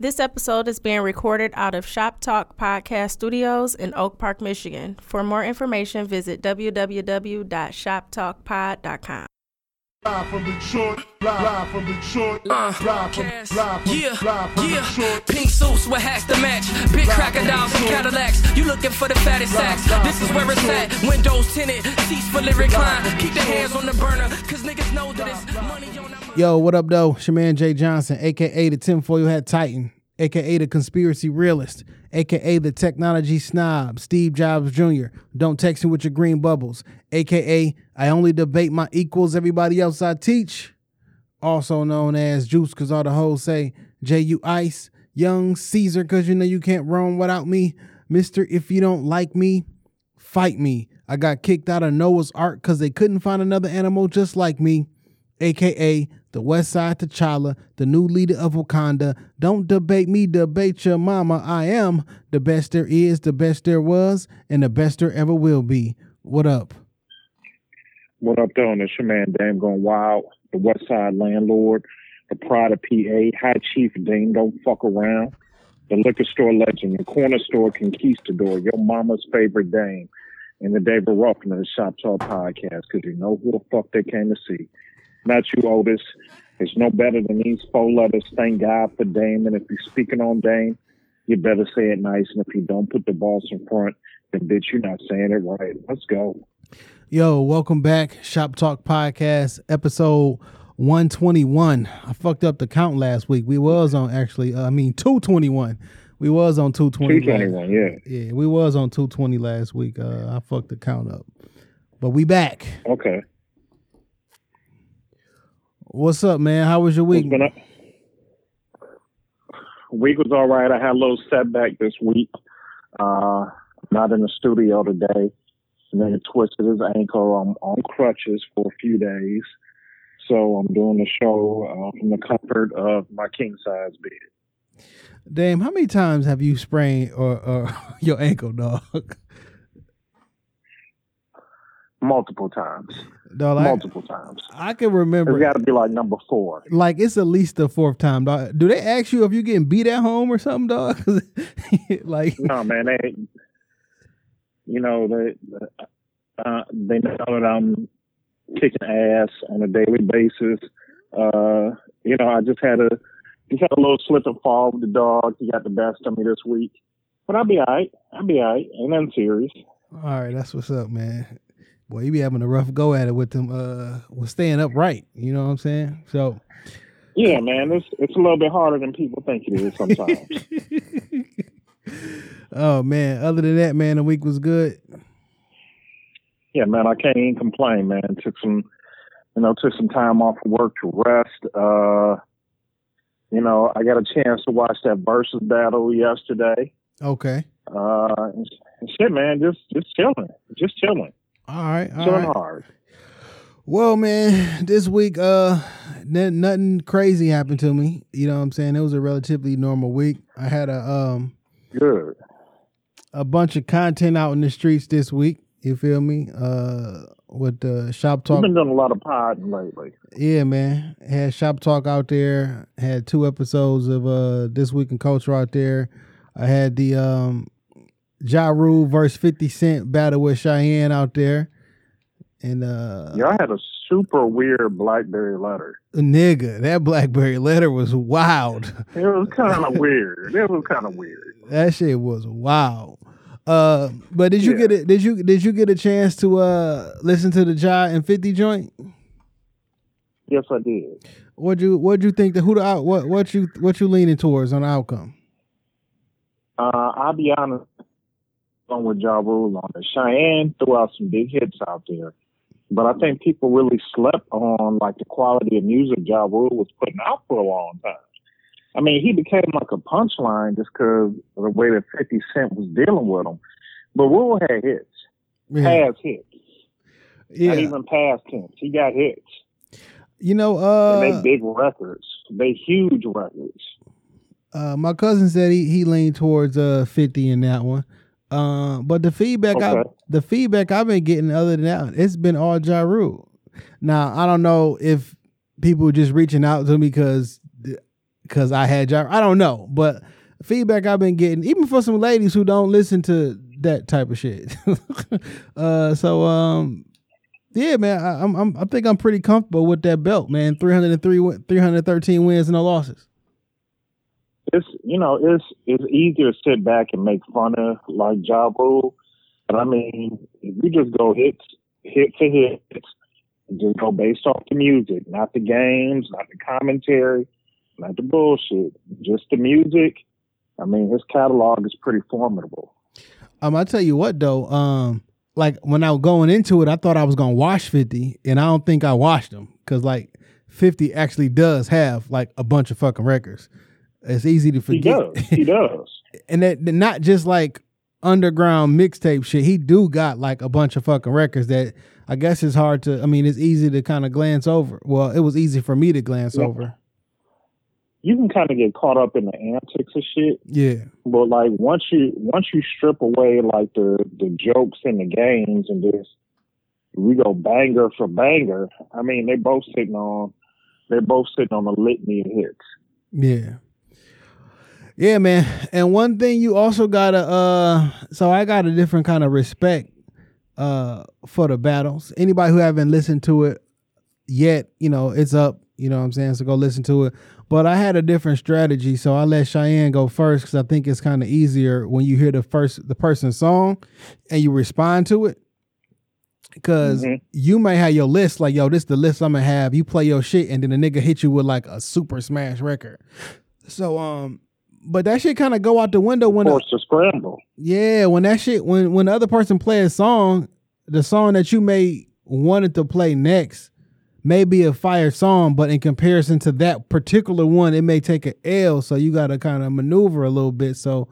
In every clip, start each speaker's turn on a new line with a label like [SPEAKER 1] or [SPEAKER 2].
[SPEAKER 1] This episode is being recorded out of Shop Talk Podcast Studios in Oak Park, Michigan. For more information, visit www.shoptalkpod.com.
[SPEAKER 2] Live from Detroit, live from Detroit,
[SPEAKER 3] Uh,
[SPEAKER 2] live from, live from,
[SPEAKER 3] yeah,
[SPEAKER 2] live from
[SPEAKER 3] yeah.
[SPEAKER 2] Detroit.
[SPEAKER 3] Pink suits with hats to match. Big crocodiles and Cadillacs. You looking for the fattest sacks. This is where it's at. Windows tinted, seats fully reclined. Keep the hands on the burner, cause niggas know that it's money on the
[SPEAKER 4] Yo, what up, though? It's your man Jay Johnson, aka the tinfoil hat titan, aka the conspiracy realist, aka the technology snob, Steve Jobs Jr. Don't text me with your green bubbles, aka I only debate my equals, everybody else I teach. Also known as Juice, cause all the hoes say J.U. Ice, Young Caesar, cause you know you can't roam without me. Mister, if you don't like me, fight me. I got kicked out of Noah's Ark cause they couldn't find another animal just like me aka the West Side T'Challa, the new leader of Wakanda. Don't debate me, debate your mama. I am the best there is, the best there was, and the best there ever will be. What up?
[SPEAKER 5] What up, though? It's your man Dame going wild, the West Side landlord, the pride of PA, High Chief Dame, don't fuck around, the liquor store legend, the corner store conquistador, your mama's favorite Dame, and the David Ruffin of the Shop Talk podcast, because you know who the fuck they came to see. Not you, Otis. It's no better than these four letters. Thank God for Dame. And if you're speaking on Dame, you better say it nice. And if you don't put the boss in front, then bitch, you're not saying it right. Let's go.
[SPEAKER 4] Yo, welcome back. Shop Talk Podcast, episode 121. I fucked up the count last week. We was on actually, uh, I mean, 221. We was on 220.
[SPEAKER 5] 221, yeah.
[SPEAKER 4] Yeah, we was on 220 last week. Uh, I fucked the count up. But we back.
[SPEAKER 5] Okay.
[SPEAKER 4] What's up, man? How was your week?
[SPEAKER 5] Week was all right. I had a little setback this week. Uh, not in the studio today. And then he twisted his ankle. I'm on crutches for a few days. So I'm doing the show uh, from the comfort of my king size bed.
[SPEAKER 4] Damn, how many times have you sprained or, or your ankle, dog?
[SPEAKER 5] Multiple times.
[SPEAKER 4] dog, like,
[SPEAKER 5] Multiple times.
[SPEAKER 4] I can
[SPEAKER 5] It's
[SPEAKER 4] remember,
[SPEAKER 5] got to be like number four.
[SPEAKER 4] like it's at least the fourth time, dog. Do they ask you if you're getting beat at home or something, dog? like,
[SPEAKER 5] No, man, they, you know, they, uh, they know that I'm kicking ass on a daily basis. Uh, you know, I just had a, just had a little slip and fall with the dog. He got the best of me this week, but I'll be all right. I'll be all right. Ain't nothing serious.
[SPEAKER 4] all right, that's what's up, man. Boy, you be having a rough go at it with them, uh, with staying upright. You know what I'm saying? So,
[SPEAKER 5] Yeah, man, it's it's a little bit harder than people think it is sometimes.
[SPEAKER 4] oh man. Other than that, man, the week was good.
[SPEAKER 5] yeah, man, I can't even complain, man. Took some, you know, took some time off of work to rest. Uh, you know, I got a chance to watch that versus battle yesterday.
[SPEAKER 4] Okay.
[SPEAKER 5] Uh, and shit, man, just just chilling, just chilling,
[SPEAKER 4] All right. All right.
[SPEAKER 5] hard.
[SPEAKER 4] Well, man, this week, uh, n- nothing crazy happened to me. You know what I'm saying? It was a relatively normal week. I had a um
[SPEAKER 5] Good.
[SPEAKER 4] a bunch of content out in the streets this week. You feel me? Uh, with the shop
[SPEAKER 5] We've
[SPEAKER 4] talk.
[SPEAKER 5] been doing a lot of podding lately.
[SPEAKER 4] Yeah, man. Had shop talk out there. Had two episodes of uh this week in culture out there. I had the um Ja Rule versus Fifty Cent battle with Cheyenne out there, and uh
[SPEAKER 5] I had a super weird BlackBerry letter.
[SPEAKER 4] nigga, that BlackBerry letter was wild.
[SPEAKER 5] It was kind of weird. It was kind of weird.
[SPEAKER 4] That shit was wild. Uh, but did you
[SPEAKER 5] Yeah.
[SPEAKER 4] get it? Did you did you get a chance to uh listen to the Ja and Fifty joint?
[SPEAKER 5] Yes, I did.
[SPEAKER 4] What you what you think the who the out what what you what you leaning towards on the outcome?
[SPEAKER 5] Uh, I'll be honest. On with Ja Rule on it. Cheyenne threw out some big hits out there, but I think people really slept on like the quality of music Ja Rule was putting out for a long time. I mean, he became like a punchline just because of the way that 50 Cent was dealing with him. But Rule had hits,
[SPEAKER 4] Yeah,
[SPEAKER 5] past hits, not even past hits. He got hits.
[SPEAKER 4] You know,
[SPEAKER 5] and
[SPEAKER 4] uh,
[SPEAKER 5] they big records. They huge records.
[SPEAKER 4] uh, my cousin said he he leaned towards uh Fifty in that one. Uh, but the feedback I
[SPEAKER 5] Okay.
[SPEAKER 4] the feedback I've been getting other than that, it's been all Ja Rule. Now I don't know if people just reaching out to me because because I had Ja. I don't know, but feedback I've been getting, even for some ladies who don't listen to that type of shit. uh, so um, yeah, man, I, I'm, I'm I think I'm pretty comfortable with that belt, man. 303, win- 313 wins and no losses.
[SPEAKER 5] It's you know it's it's easier to sit back and make fun of like Ja Rule, but I mean if you just go hits hit to hit, just go based off the music, not the games, not the commentary, not the bullshit, just the music. I mean his catalog is pretty formidable.
[SPEAKER 4] Um, I tell you what though, um, like when I was going into it, I thought I was gonna wash fifty, and I don't think I washed them because like fifty actually does have like a bunch of fucking records. It's easy to forget.
[SPEAKER 5] He does, he does.
[SPEAKER 4] and that not just like underground mixtape shit. He do got like a bunch of fucking records that I guess it's hard to. I mean, it's easy to kind of glance over. Well, it was easy for me to glance
[SPEAKER 5] Yeah.
[SPEAKER 4] over.
[SPEAKER 5] You can kind of get caught up in the antics of shit,
[SPEAKER 4] Yeah,
[SPEAKER 5] but like once you once you strip away like the the jokes and the games and just we go banger for banger. I mean, they both sitting on they're both sitting on a litany of hits.
[SPEAKER 4] Yeah. Yeah, man. And one thing you also gotta uh so I got a different kind of respect uh for the battles. Anybody who haven't listened to it yet, you know, it's up, you know what I'm saying? So go listen to it. But I had a different strategy, so I let Cheyenne go first because I think it's kind of easier when you hear the first the person's song and you respond to it. Cause
[SPEAKER 5] Mhm.
[SPEAKER 4] you may have your list, like, yo, this the list I'm gonna have. You play your shit, and then the nigga hit you with like a super smash record. So um, but that shit kind of go out the window when
[SPEAKER 5] course, the scramble.
[SPEAKER 4] yeah, when that shit when when the other person play a song, the song that you may wanted to play next may be a fire song, but in comparison to that particular one, it may take an L. So you got to kind of maneuver a little bit. So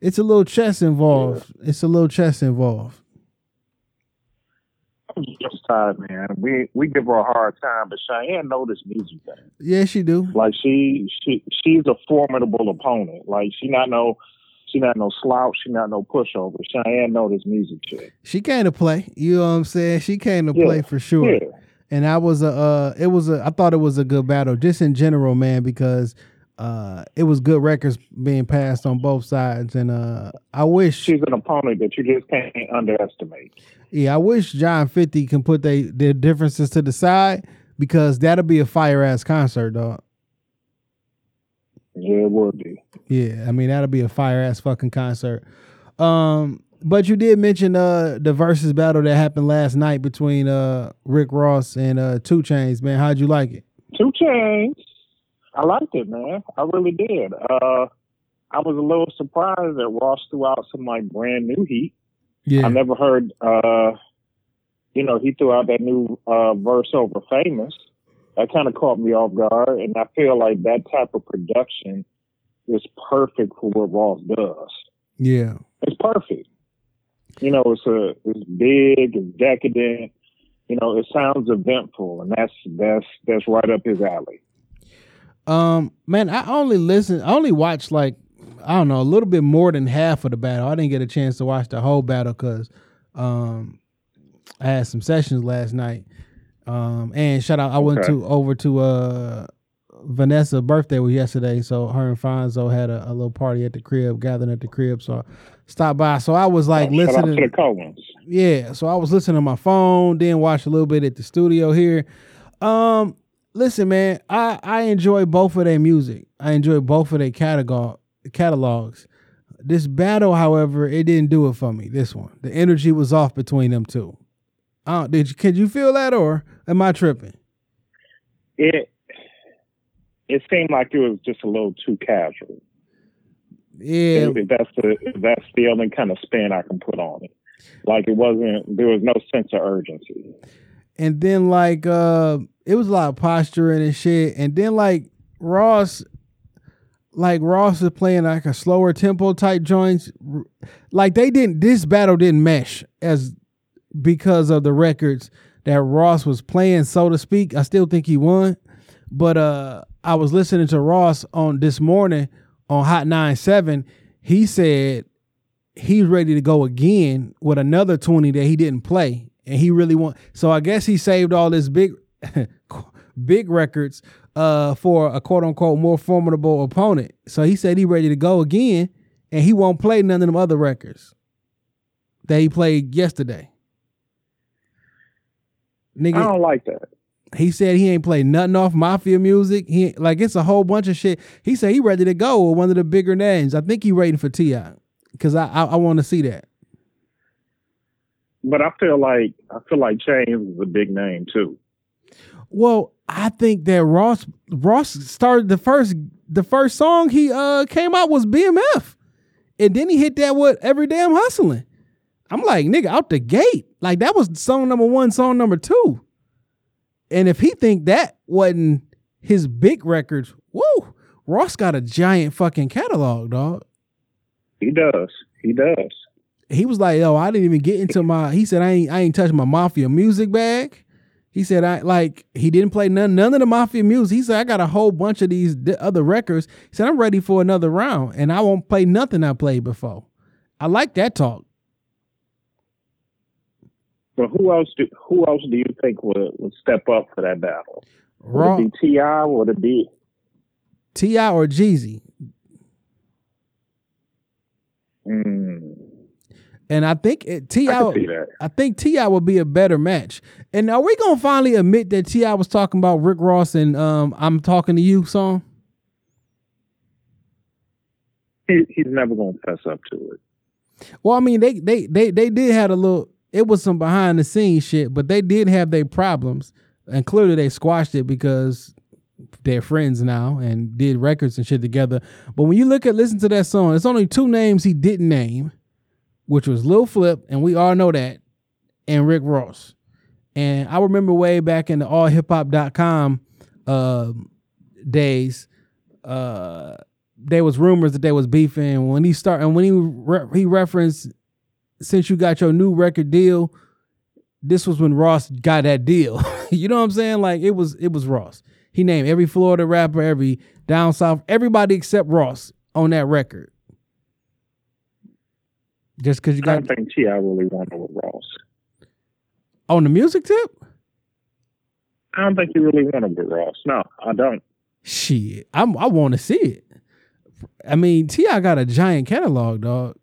[SPEAKER 4] it's a little chess involved. It's a little chess involved.
[SPEAKER 5] I'm tired, man. We we give her a hard time, but Cheyenne know this music thing.
[SPEAKER 4] Yeah, she do.
[SPEAKER 5] Like she she she's a formidable opponent. Like she not no she not no slouch. She not no pushover. Cheyenne know this music shit.
[SPEAKER 4] She came to play. You know what I'm saying? She came to
[SPEAKER 5] Yeah.
[SPEAKER 4] play for sure.
[SPEAKER 5] Yeah.
[SPEAKER 4] and I was a uh it was a I thought it was a good battle just in general, man, because uh it was good records being passed on both sides, and uh I wish
[SPEAKER 5] She's an opponent that you just can't underestimate.
[SPEAKER 4] Yeah I wish John Fifty can put they their differences to the side because that'll be a fire ass concert, dog.
[SPEAKER 5] Yeah, it would be.
[SPEAKER 4] Yeah, I mean that'll be a fire ass fucking concert. Um, but you did mention uh the versus battle that happened last night between uh Rick Ross and uh 2 Chainz, man. How'd you like it?
[SPEAKER 5] 2 Chainz. I liked it, man. I really did. Uh I was a little surprised that Ross threw out some like brand new heat.
[SPEAKER 4] Yeah,
[SPEAKER 5] I never heard uh you know, he threw out that new uh verse over famous. That kind of caught me off guard and I feel like that type of production is perfect for what Ross does.
[SPEAKER 4] yeah.
[SPEAKER 5] It's perfect. You know, it's a it's big, it's decadent, you know, it sounds eventful and that's that's that's right up his alley.
[SPEAKER 4] Um, man, I only listen. I only watch like I don't know a little bit more than half of the battle. I didn't get a chance to watch the whole battle because um, I had some sessions last night. Um, and shout out, I went to over to uh Vanessa's birthday was yesterday, so her and Fonzo had a, a little party at the crib, gathering at the crib. So I stopped by. So I was like
[SPEAKER 5] out
[SPEAKER 4] listening.
[SPEAKER 5] to the Coens.
[SPEAKER 4] Yeah, so I was listening to my phone, then watched a little bit at the studio here. Um, listen, man, I I enjoy both of their music. I enjoy both of their catalog catalogs. This battle, however, it didn't do it for me. This one, the energy was off between them two. Uh, did you? Could you feel that, or am I tripping?
[SPEAKER 5] It it seemed like it was just a little too casual.
[SPEAKER 4] Yeah,
[SPEAKER 5] If that's the if that's the only kind of spin I can put on it. Like it wasn't there was no sense of urgency.
[SPEAKER 4] and then like uh it was a lot of posturing and shit and then like ross like ross is playing like a slower tempo type joints like they didn't this battle didn't mesh as because of the records that ross was playing so to speak. I still think he won but uh i was listening to ross on this morning on hot 97 he said he's ready to go again with another 20 that he didn't play and he really want so i guess he saved all his big big records uh, for a quote unquote more formidable opponent. So he said he ready to go again, and he won't play none of them other records that he played yesterday.
[SPEAKER 5] I don't like that.
[SPEAKER 4] he said he ain't played nothing off mafia music. He like it's a whole bunch of shit. He said he ready to go with one of the bigger names. I think he waiting for T.I. because I I, I want to see that.
[SPEAKER 5] But I feel like I feel like James is a big name too.
[SPEAKER 4] Well, I think that Ross Ross started the first the first song he uh came out was BMF. And then he hit that with every damn hustling. I'm like, nigga, out the gate. Like that was song number one, song number two. And if he think that wasn't his big records, woo, Ross got a giant fucking catalog, dog.
[SPEAKER 5] He does. He does.
[SPEAKER 4] He was like, yo, I didn't even get into my he said I ain't I ain't touched my mafia music bag. He said I like he didn't play none none of the mafia music. He said I got a whole bunch of these di- other records. He said I'm ready for another round and I won't play nothing I played before. I like that talk.
[SPEAKER 5] But who else do who else do you think would, would step up for that battle? Would it be T.I.? Would it be
[SPEAKER 4] T.I. or Jeezy.
[SPEAKER 5] mm,
[SPEAKER 4] And I think it, T.I.
[SPEAKER 5] I can see that.
[SPEAKER 4] I think T.I. would be a better match. And are we gonna finally admit that T.I. was talking about Rick Ross and um I'm talking to you song?
[SPEAKER 5] He, he's never gonna fess up to it.
[SPEAKER 4] Well, I mean, they they they they did have a little. It was some behind the scenes shit, but they did have their problems, and clearly they squashed it because they're friends now and did records and shit together. But when you look at listen to that song, it's only two names he didn't name, which was Lil Flip, and we all know that, and Rick Ross. And I remember way back in the allhiphop.com uh, days, uh, there was rumors that they was beefing. When he start and when he re- he referenced, since you got your new record deal, this was when Ross got that deal. you know what I'm saying? Like it was it was Ross. He named every Florida rapper, every down south, everybody except Ross on that record. Just because you got.
[SPEAKER 5] I think T.I. really wanted with Ross.
[SPEAKER 4] on the music tip,
[SPEAKER 5] I don't think he really wanted with Ross. No, I don't.
[SPEAKER 4] shit, I'm, I want to see it. I mean, T.I. got a giant catalog, dog.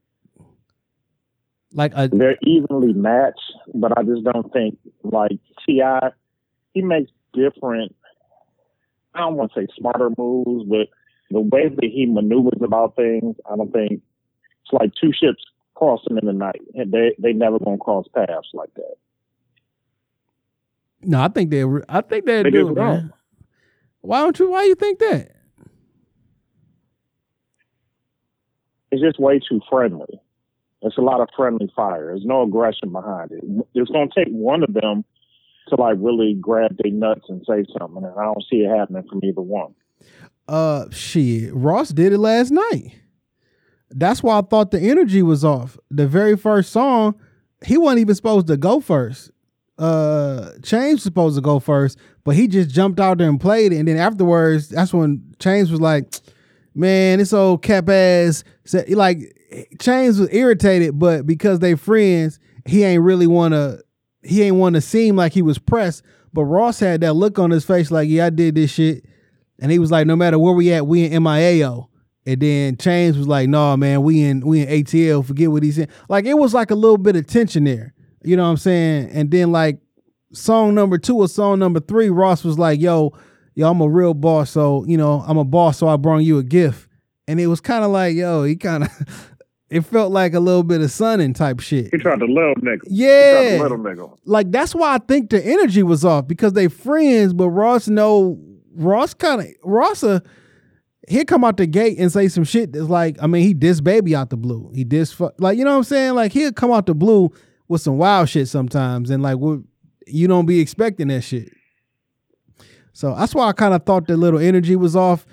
[SPEAKER 4] Like a
[SPEAKER 5] They're evenly matched, but I just don't think like Ti. He makes different. I don't want to say smarter moves, but the way that he maneuvers about things, I don't think it's like two ships crossing in the night. And they they never gonna cross paths like that.
[SPEAKER 4] No, I think they. I think they
[SPEAKER 5] They
[SPEAKER 4] do it, man. Why don't you? Why you think that?
[SPEAKER 5] It's just way too friendly. It's a lot of friendly fire. There's no aggression behind it. It's gonna take one of them to like really grab their nuts and say something, and I don't see it happening from either one.
[SPEAKER 4] Uh, shit. Ross did it last night. That's why I thought the energy was off. The very first song, he wasn't even supposed to go first. Uh, was supposed to go first, but he just jumped out there and played it. And then afterwards, that's when Chainz was like, "Man, this old cap ass." Said like Chainz was irritated, but because they friends, he ain't really want to. He ain't want to seem like he was pressed. But Ross had that look on his face, like, "Yeah, I did this shit." And he was like, no matter where we at, we in MIAO. And then Chainz was like, no, man, we in we in ATL. Forget what he said. Like it was like a little bit of tension there. You know what I'm saying? And then like song number two or song number three, Ross was like, yo, yo, I'm a real boss. So, you know, I'm a boss, so I brought you a gift. And it was kind of like, yo, he kind of it felt like a little bit of sunning type shit.
[SPEAKER 5] He tried to little nigga. He tried
[SPEAKER 4] Yeah
[SPEAKER 5] to little nigga.
[SPEAKER 4] like that's why I think the energy was off because they friends, but Ross know Ross kind of Ross uh, he'll come out the gate and say some shit that's like I mean he diss baby out the blue he diss fu- like you know what I'm saying like he'll come out the blue with some wild shit sometimes and like you don't be expecting that shit. So that's why I kind of thought the little energy was off.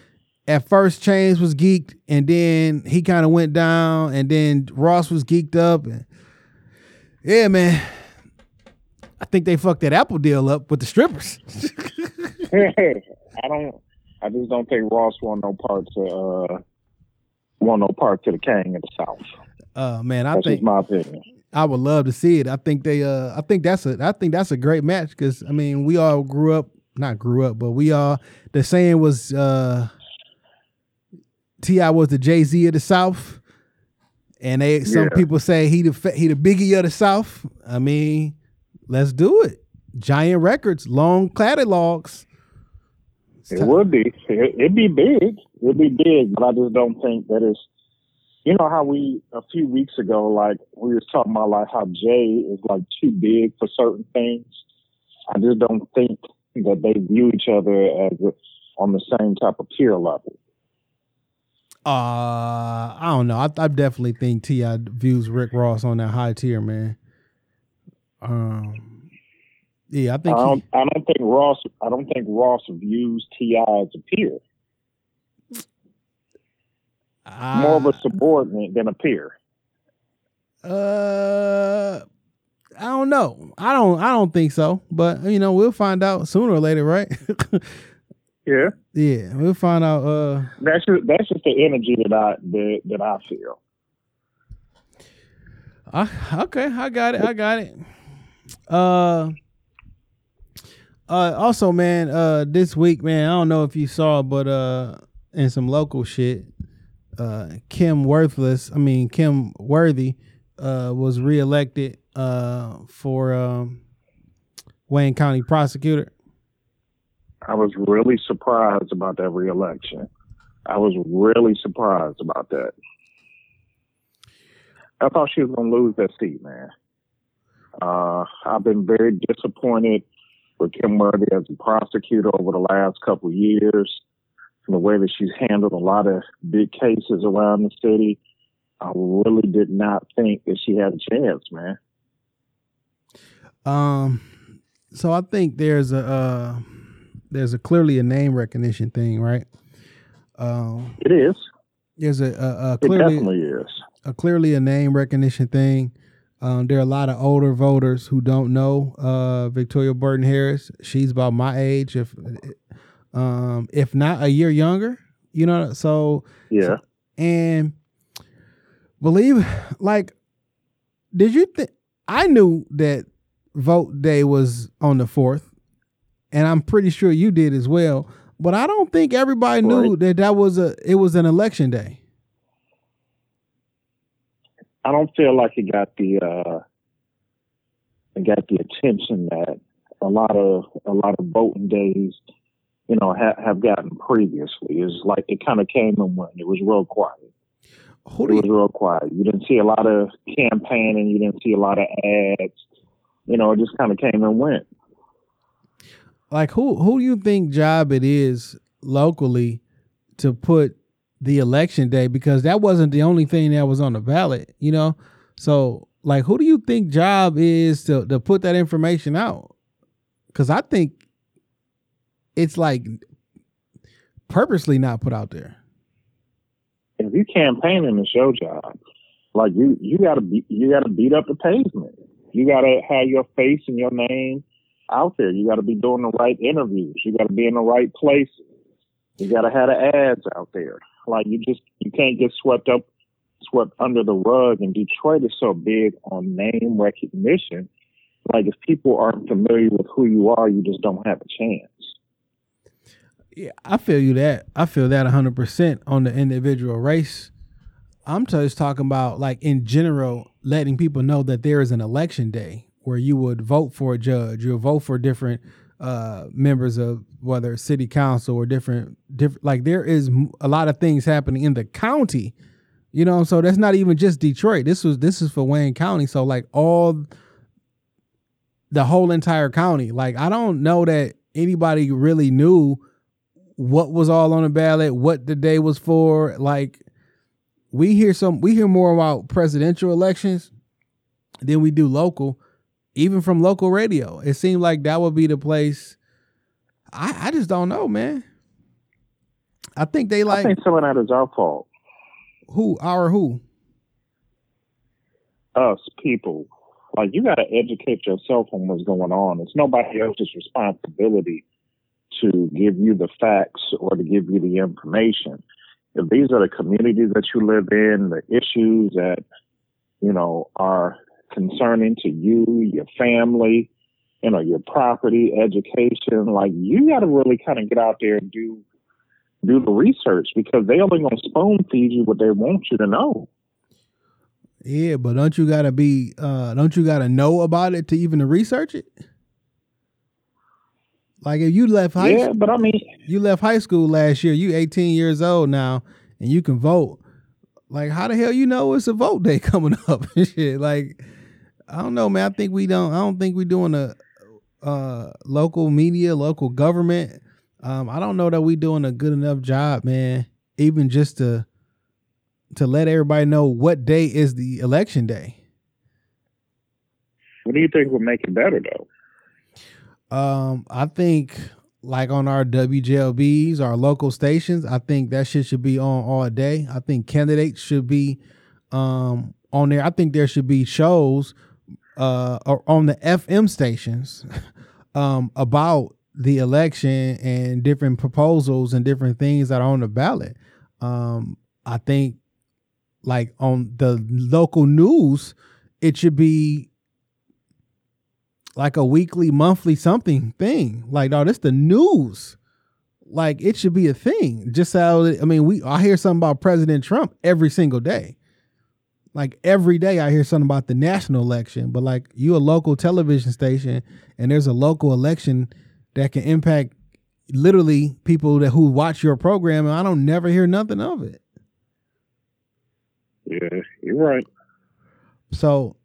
[SPEAKER 4] At first, Chainz was geeked, and then he kind of went down, and then Ross was geeked up, and yeah, man. I think they fucked that Apple deal up with the strippers.
[SPEAKER 5] I don't. I just don't think Ross want no part to uh, want no part to the king in the South.
[SPEAKER 4] Uh man, I
[SPEAKER 5] That's
[SPEAKER 4] think
[SPEAKER 5] my opinion.
[SPEAKER 4] I would love to see it. I think they uh I think that's a I think that's a great match because I mean we all grew up not grew up, but we all the saying was uh T.I. was the Jay Z of the South, and they some
[SPEAKER 5] Yeah.
[SPEAKER 4] people say he the he the Biggie of the South. I mean, let's do it. Giant records, long catalogs. It's
[SPEAKER 5] It
[SPEAKER 4] ti-
[SPEAKER 5] would be. It, it'd be big. It'd be big, but I just don't think that is. You know how we a few weeks ago, like we was talking about, like how Jay is like too big for certain things. I just don't think that they view each other as on the same type of peer level.
[SPEAKER 4] Uh, I don't know. I, I definitely think T.I. views Rick Ross on that high tier, man. Um, yeah, I
[SPEAKER 5] I
[SPEAKER 4] think he-
[SPEAKER 5] don't. I don't think Ross. I don't think Ross views T.I. as a peer, more of a subordinate than a peer.
[SPEAKER 4] Uh, I don't know. I don't. I don't think so. But you know, we'll find out sooner or later, right?
[SPEAKER 5] Yeah,
[SPEAKER 4] yeah, we'll find out. Uh,
[SPEAKER 5] that's just, that's just the energy that I that, that I feel.
[SPEAKER 4] I, okay, I got it. I got it. Uh, uh, also, man, uh, this week, man, I don't know if you saw, but uh, in some local shit, uh, Kim Worthless, I mean Kym Worthy, uh, was reelected uh for um Wayne County prosecutor.
[SPEAKER 5] I was really surprised about that reelection. I was really surprised about that. I thought she was going to lose that seat, man. Uh, I've been very disappointed with Kym Worthy as a prosecutor over the last couple of years, from the way that she's handled a lot of big cases around the city. I really did not think that she had a chance, man.
[SPEAKER 4] Um, so I think there's a uh, there's a clearly a name recognition thing, right? Um,
[SPEAKER 5] It is.
[SPEAKER 4] there's a, a, a
[SPEAKER 5] It
[SPEAKER 4] clearly
[SPEAKER 5] definitely is.
[SPEAKER 4] a clearly a name recognition thing. Um, there are a lot of older voters who don't know uh, Victoria Burton Harris. She's about my age, if um, if not a year younger. You know, so
[SPEAKER 5] Yeah.
[SPEAKER 4] and believe like, did you think I knew that vote day was on the fourth, and I'm pretty sure you did as well. But I don't think everybody knew
[SPEAKER 5] Right.
[SPEAKER 4] that that was a it was an election day.
[SPEAKER 5] I don't feel like it got the uh, it got the attention that a lot of a lot of voting days, you know, ha- have gotten previously. It's like it kind of came and went. It was real quiet.
[SPEAKER 4] Who
[SPEAKER 5] It was
[SPEAKER 4] you,
[SPEAKER 5] real quiet. You didn't see a lot of campaigning. You didn't see a lot of ads. You know, it just kind of came and went.
[SPEAKER 4] like who who do you think job it is locally to put the election day because that wasn't the only thing that was on the ballot, you know? So like who do you think job is to to put that information out? Cuz I think it's like purposely not put out there.
[SPEAKER 5] If you campaigning, it's your job. Like you, you gotta be, you gotta beat up the pavement. You gotta have your face and your name out there. You gotta be doing the right interviews. You gotta be in the right places. You gotta have the ads out there. Like you just, you can't get swept up, swept under the rug. And Detroit is so big on name recognition. Like if people aren't familiar with who you are, you just don't have a chance.
[SPEAKER 4] Yeah, I feel you that. I feel that 100% on the individual race. I'm just talking about like in general letting people know that there is an election day where you would vote for a judge, you'll vote for different uh members of whether city council or different different like there is a lot of things happening in the county. You know, so that's not even just Detroit. This was this is for Wayne County. So like all the whole entire county. Like I don't know that anybody really knew what was all on the ballot, what the day was for. Like we hear some we hear more about presidential elections than we do local, even from local radio. It seemed like that would be the place. I, I just don't know, man. I think they like.
[SPEAKER 5] I think some of that is our fault.
[SPEAKER 4] who our who.
[SPEAKER 5] us people. Like you got to educate yourself on what's going on. It's nobody else's responsibility to give you the facts or to give you the information. If these are the communities that you live in, the issues that you know are concerning to you, your family, you know, your property, education. Like you got to really kind of get out there and do do the research because they only gonna spoon feed you what they want you to know.
[SPEAKER 4] Yeah, but don't you gotta be uh don't you gotta know about it to even to research it? Like if you left high
[SPEAKER 5] Yeah, but I mean,
[SPEAKER 4] you left high school last year, you 18 years old now, and you can vote. Like how the hell you know it's a vote day coming up and shit? Like I don't know, man. I think we don't I don't think we're doing a uh local media, local government. Um, I don't know that we're doing a good enough job, man. Even just to to let everybody know what day is the election day.
[SPEAKER 5] what do you think would make it better though?
[SPEAKER 4] Um, I think like on our WJLBs, our local stations, I think that shit should be on all day. I think candidates should be um on there. I think there should be shows uh on the FM stations um about the election and different proposals and different things that are on the ballot. Um I think like on the local news, it should be like a weekly, monthly something thing. Like, no, this the news. Like it should be a thing. Just how I mean, we I hear something about President Trump every single day. Like every day I hear something about the national election, but like you a local television station and there's a local election that can impact literally people that who watch your program and I don't never hear nothing of it.
[SPEAKER 5] Yeah, you're right.
[SPEAKER 4] So,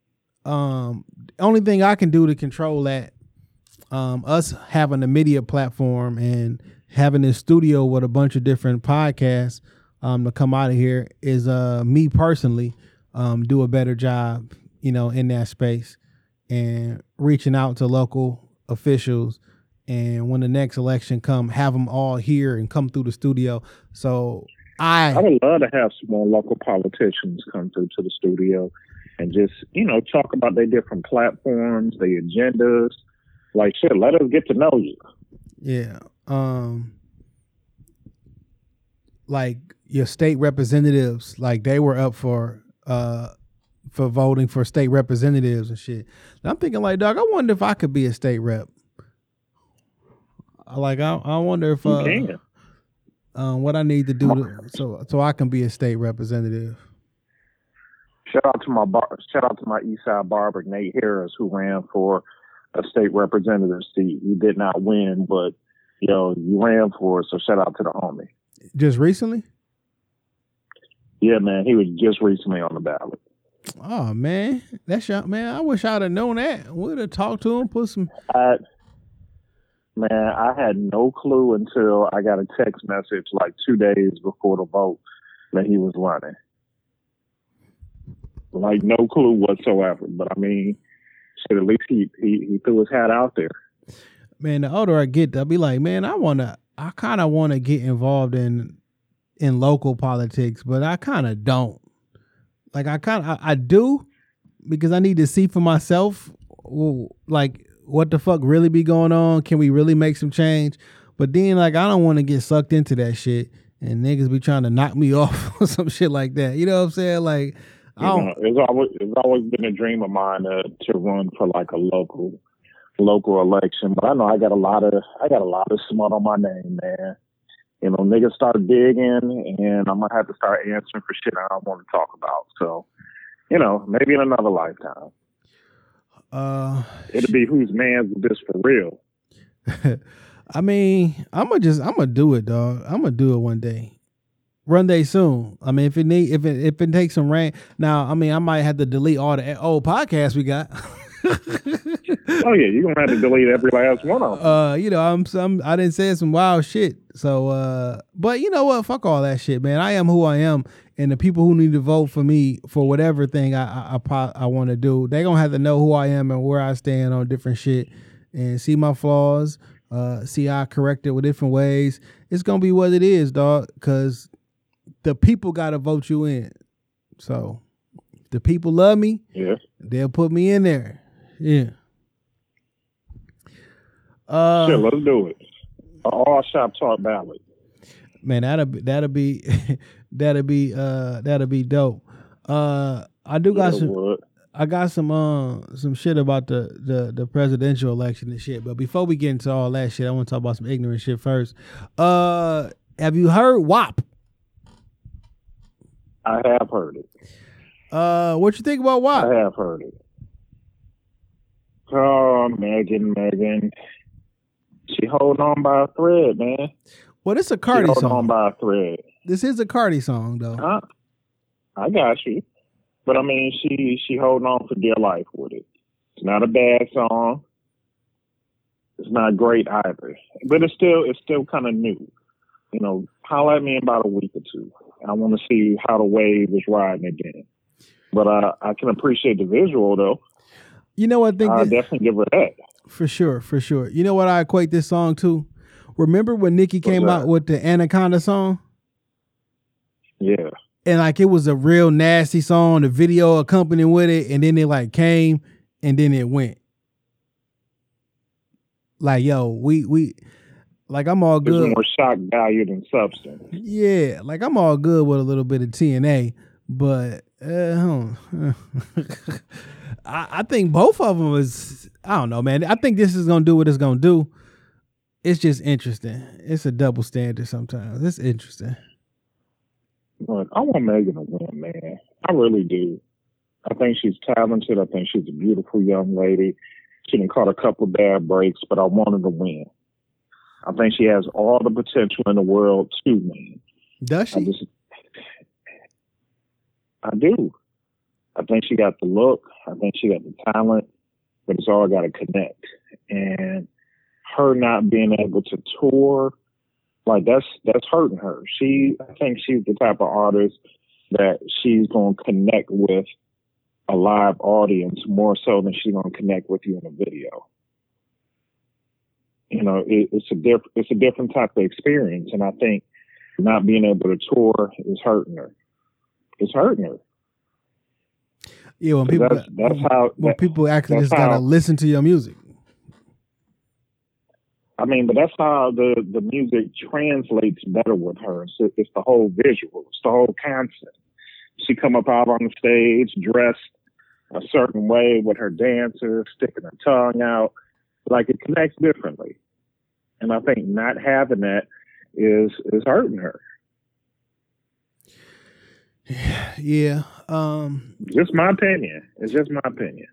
[SPEAKER 4] um, the only thing I can do to control that, um, us having a media platform and having this studio with a bunch of different podcasts, um, to come out of here is, uh, me personally, um, do a better job, you know, in that space and reaching out to local officials. And when the next election come, have them all here and come through the studio. So I,
[SPEAKER 5] I would love to have some more local politicians come through to the studio and just, you know, talk about their different platforms, their agendas. Like shit, let us get to know you.
[SPEAKER 4] Yeah. Um like your state representatives, like they were up for uh for voting for state representatives and shit. And I'm thinking like, dog, I wonder if I could be a state rep. Like I I wonder if
[SPEAKER 5] You
[SPEAKER 4] uh,
[SPEAKER 5] can.
[SPEAKER 4] um what I need to do to, so so I can be a state representative.
[SPEAKER 5] Shout out to my bar shout out to my East Side barber, Nate Harris, who ran for a state representative seat. He did not win, but you know, you ran for it, so shout out to the homie.
[SPEAKER 4] Just recently?
[SPEAKER 5] Yeah, man, he was just recently on the ballot.
[SPEAKER 4] Oh man, that's your man. I wish I'd have known that. Would have talked to him, put some
[SPEAKER 5] I, man, I had no clue until I got a text message like two days before the vote that he was running. Like no clue whatsoever. But I mean, shit, at least he, he, he threw his hat out there.
[SPEAKER 4] man, the older I get, I'll be like, man, I wanna, I kind of want to get involved in, in local politics, but I kind of don't. Like I kind of, I, I do, because I need to see for myself, like what the fuck really be going on. Can we really make some change? But then, like, I don't want to get sucked into that shit, and niggas be trying to knock me off or some shit like that. You know what I'm saying? Like, I
[SPEAKER 5] You
[SPEAKER 4] don't.
[SPEAKER 5] know, it's always it's always been a dream of mine to to run for like a local local election. But I know I got a lot of I got a lot of smut on my name, man. You know, niggas start digging, and I'm gonna have to start answering for shit I don't want to talk about. So, you know, maybe in another lifetime,
[SPEAKER 4] Uh,
[SPEAKER 5] it'll be whose man's this for real.
[SPEAKER 4] I mean, I'm gonna just I'm gonna do it, dog. I'm gonna do it one day, Run day soon. I mean, if it need if it if it takes some rain. Now, I mean, I might have to delete all the old podcasts we got.
[SPEAKER 5] Oh yeah, you're gonna have to delete every last one of them.
[SPEAKER 4] uh, you know, I'm some I didn't say some wild shit. So, uh, but you know what? Fuck all that shit, man. I am who I am, and the people who need to vote for me for whatever thing I I I, I want to do, they gonna have to know who I am and where I stand on different shit, and see my flaws. Uh, see how I correct it with different ways. It's gonna be what it is, dog. Cause the people gotta vote you in. So, the people love me,
[SPEAKER 5] Yeah,
[SPEAKER 4] they'll put me in there. Yeah. Uh,
[SPEAKER 5] shit, let's do it. All shop talk ballot.
[SPEAKER 4] man, that'll be that'll be that'll be uh that'll be dope. Uh, I do got
[SPEAKER 5] Yeah,
[SPEAKER 4] some
[SPEAKER 5] would.
[SPEAKER 4] I got some uh some shit about the, the the presidential election and shit. But before we get into all that shit, I want to talk about some ignorant shit first. Uh, have you heard WAP?
[SPEAKER 5] I have heard it.
[SPEAKER 4] Uh, what you think about WAP?
[SPEAKER 5] I have heard it. Oh, Megan, Megan. She holding on by a thread, man.
[SPEAKER 4] Well, this a
[SPEAKER 5] She
[SPEAKER 4] Cardi
[SPEAKER 5] holding on by a thread.
[SPEAKER 4] This is a Cardi song though.
[SPEAKER 5] Huh? I got you. But I mean, she she holding on for dear life with it. It's not a bad song. It's not great either, but it's still it's still kind of new. You know, holler at me in about a week or two. I want to see how the wave is riding again. But uh, I can appreciate the visual though.
[SPEAKER 4] You know what I think
[SPEAKER 5] I'll
[SPEAKER 4] that-
[SPEAKER 5] definitely give her that.
[SPEAKER 4] for sure, for sure. You know what I equate this song to? Remember when Nicki came
[SPEAKER 5] that?
[SPEAKER 4] out with the Anaconda song?
[SPEAKER 5] Yeah,
[SPEAKER 4] and like it was a real nasty song, the video accompanying with it, and then it like came and then it went. Like, yo, we we like I'm all good.
[SPEAKER 5] more shock value than substance.
[SPEAKER 4] Yeah, like I'm all good with a little bit of TNA, but uh. I, I think both of them is I don't know, man. I think this is gonna do what it's gonna do. It's just interesting. It's a double standard sometimes. It's interesting.
[SPEAKER 5] Look, I want Megan to win, man. I really do. I think she's talented. I think she's a beautiful young lady. She done caught a couple bad breaks, but I want her to win. I think she has all the potential in the world to win.
[SPEAKER 4] Does
[SPEAKER 5] I
[SPEAKER 4] she?
[SPEAKER 5] just, I do. I think she got the look. I think she got the talent, but it's all got to connect. And her not being able to tour, like that's that's hurting her. She, I think she's the type of artist that she's to connect with a live audience more so than she's to connect with you in a video. You know, it, it's a diff, it's a different type of experience, and I think not being able to tour is hurting her. It's hurting her.
[SPEAKER 4] Yeah, when people
[SPEAKER 5] That's that's how.
[SPEAKER 4] when
[SPEAKER 5] that-
[SPEAKER 4] people actually just gotta listen to your music.
[SPEAKER 5] I mean, but that's how the the music translates better with her. It's, it's the whole visual. It's the whole concept. She come up out on the stage dressed a certain way with her dancer, sticking her tongue out, like it connects differently. And I think not having that is is hurting her.
[SPEAKER 4] Yeah. Um
[SPEAKER 5] Just my opinion. It's just my opinion.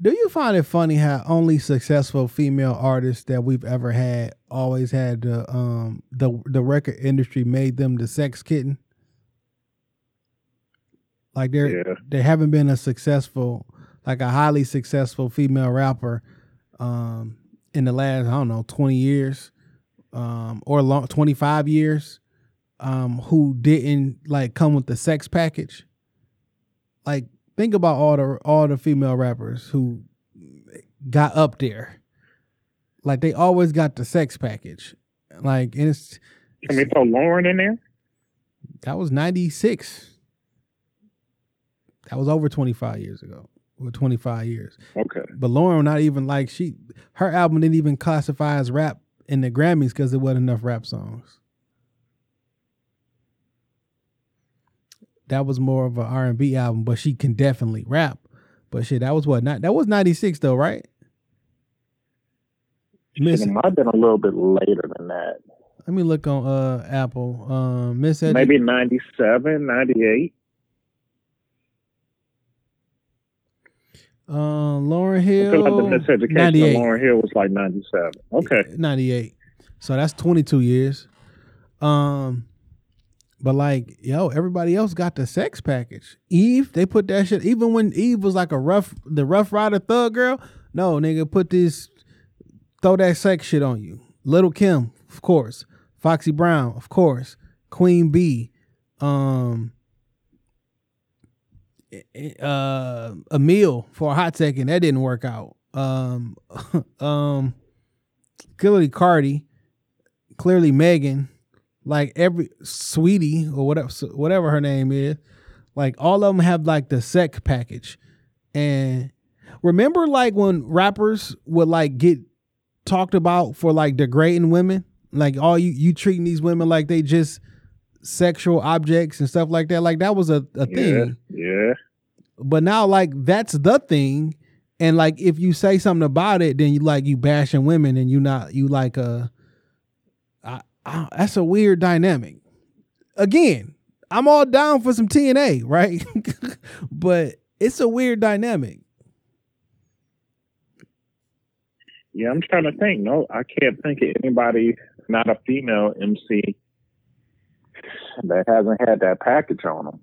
[SPEAKER 4] do you find it funny how only successful female artists that we've ever had always had the um the the record industry made them the sex kitten? Like there
[SPEAKER 5] Yeah.
[SPEAKER 4] there haven't been a successful like a highly successful female rapper um in the last I don't know 20 years um or long 25 years um who didn't like come with the sex package. Like think about all the all the female rappers who got up there. Like they always got the sex package. Like and it's
[SPEAKER 5] Can we throw Lauryn in there?
[SPEAKER 4] that was 96. That was over 25 years ago. Or 25 years.
[SPEAKER 5] Okay.
[SPEAKER 4] But Lauryn not even like she her album didn't even classify as rap in the Grammys because there wasn't enough rap songs. That was more of an R and B album, but she can definitely rap. But shit, that was what not that was ninety six though, right? Miss,
[SPEAKER 5] It might have been a little bit later than that.
[SPEAKER 4] let me look on uh Apple. Um, Miss Edu-
[SPEAKER 5] Maybe 97, 98.
[SPEAKER 4] uh, Lauryn
[SPEAKER 5] I feel like
[SPEAKER 4] Hill,
[SPEAKER 5] the miseducation of
[SPEAKER 4] 98.
[SPEAKER 5] Lauryn Hill was like 97. Okay.
[SPEAKER 4] 98. So that's 22 years. Um but like, yo, everybody else got the sex package. Eve, they put that shit even when Eve was like a rough the rough rider thug girl. No, nigga, put this throw that sex shit on you. Little Kim, of course. Foxy Brown, of course. Queen B. Um uh Amil for a hot second. That didn't work out. Um um clearly Cardi, clearly Megan, like every sweetie or whatever whatever her name is, like all of them have like the sec package. And remember like when rappers would like get talked about for like degrading women? Like all you you treating these women like they just sexual objects and stuff like that. Like that was a, a
[SPEAKER 5] Yeah.
[SPEAKER 4] thing.
[SPEAKER 5] Yeah.
[SPEAKER 4] But now like that's the thing. And like if you say something about it, then you like you bashing women and you not you like uh That's a weird dynamic. Again, I'm all down for some TNA, right? but it's a weird dynamic.
[SPEAKER 5] Yeah, I'm trying to think. No, I can't think of anybody, not a female MC, that hasn't had that package on them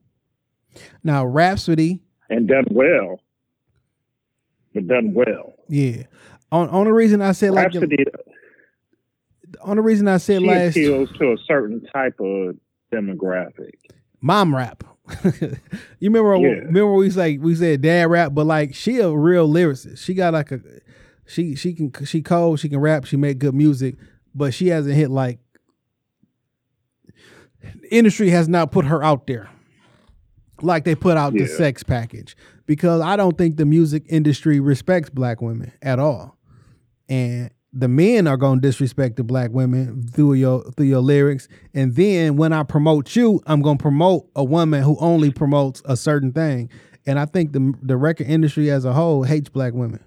[SPEAKER 4] Now Rapsody,
[SPEAKER 5] and done well. But done well.
[SPEAKER 4] yeah. On on the reason I said like Rapsody, the reason I said
[SPEAKER 5] she
[SPEAKER 4] last
[SPEAKER 5] appeals to a certain type of demographic.
[SPEAKER 4] mom rap. you remember
[SPEAKER 5] Yeah.
[SPEAKER 4] remember we say we said dad rap, but like she a real lyricist. She got like a she she can she cold, she can rap, she make good music, but she hasn't hit like industry has not put her out there like they put out the sex package because I don't think the music industry respects black women at all. And the men are going to disrespect the black women through your through your lyrics and then when I promote you, I'm going to promote a woman who only promotes a certain thing. And I think the the record industry as a whole hates black women.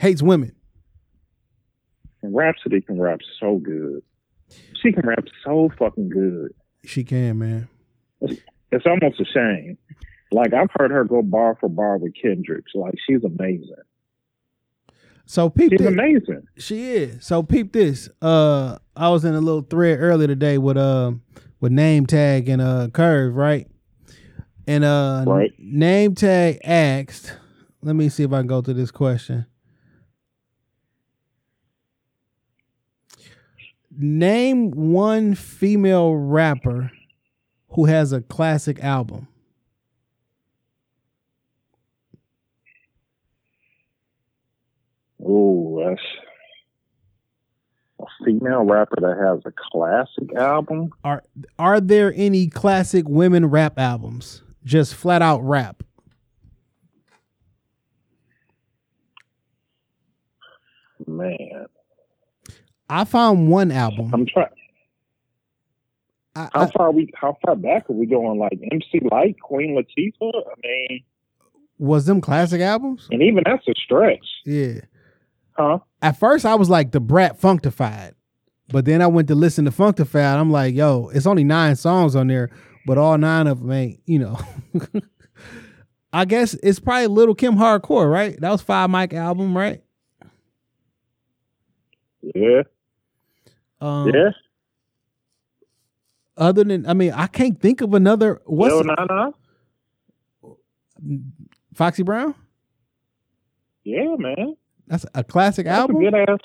[SPEAKER 4] Hates women.
[SPEAKER 5] Rapsody can rap so good. She can rap so fucking good.
[SPEAKER 4] She can, man.
[SPEAKER 5] It's almost a shame. Like I've heard her go bar for bar with Kendrick's. Like she's amazing.
[SPEAKER 4] So peep
[SPEAKER 5] She's
[SPEAKER 4] this.
[SPEAKER 5] amazing.
[SPEAKER 4] She is. So peep this. Uh I was in a little thread earlier today with uh with name tag and uh curve, right? And uh
[SPEAKER 5] Right.
[SPEAKER 4] name tag asked, let me see if I can go to this question. Name one female rapper who has a classic album.
[SPEAKER 5] Ooh, that's a female rapper that has a classic album.
[SPEAKER 4] Are are there any classic women rap albums? Just flat out rap.
[SPEAKER 5] Man,
[SPEAKER 4] I found one album.
[SPEAKER 5] I'm trying.
[SPEAKER 4] I,
[SPEAKER 5] How
[SPEAKER 4] I,
[SPEAKER 5] far we? How far back are we going? Like MC Lyte, Queen Latifah. I mean,
[SPEAKER 4] was them classic albums?
[SPEAKER 5] and even that's a stretch,
[SPEAKER 4] Yeah.
[SPEAKER 5] Huh?
[SPEAKER 4] At first, I was like Da Brat Funkdafied, but then I went to listen to Funkdafied. I'm like, yo, it's only nine songs on there, but all nine of them ain't, you know. I guess it's probably Lil' Kim Hardcore, right? That was Five Mic album, right?
[SPEAKER 5] Yeah,
[SPEAKER 4] Um,
[SPEAKER 5] yeah.
[SPEAKER 4] Other than, I mean, I can't think of another. What's
[SPEAKER 5] Yo, nah, nah.
[SPEAKER 4] Foxy Brown?
[SPEAKER 5] Yeah, man.
[SPEAKER 4] That's a classic
[SPEAKER 5] That's
[SPEAKER 4] album.
[SPEAKER 5] a good ass.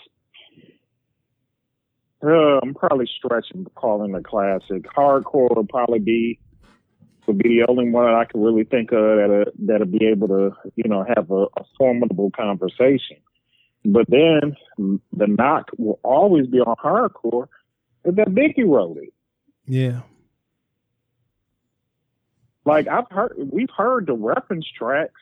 [SPEAKER 5] Uh, I'm probably stretching calling it a classic. Hardcore would probably be would be the only one I could really think of that that'll be able to you know have a, a formidable conversation. But then mm, the knock will always be on hardcore is that Biggie wrote it.
[SPEAKER 4] yeah.
[SPEAKER 5] Like I've heard, we've heard the reference tracks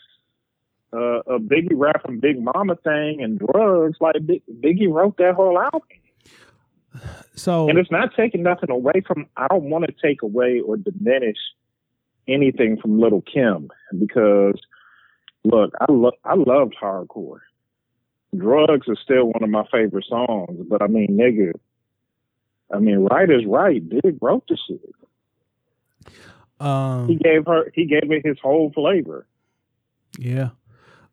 [SPEAKER 5] uh, of Biggie rapping Big Mama thing and drugs. Like Big, Biggie wrote that whole album.
[SPEAKER 4] So
[SPEAKER 5] And it's not taking nothing away from. I don't want to take away or diminish anything from Lil' Kim because, look, I love I loved hardcore. Drugs is still one of my favorite songs, but I mean, nigga, I mean, right is right. Big wrote the shit. He
[SPEAKER 4] um
[SPEAKER 5] gave her. He gave it his whole flavor.
[SPEAKER 4] Yeah.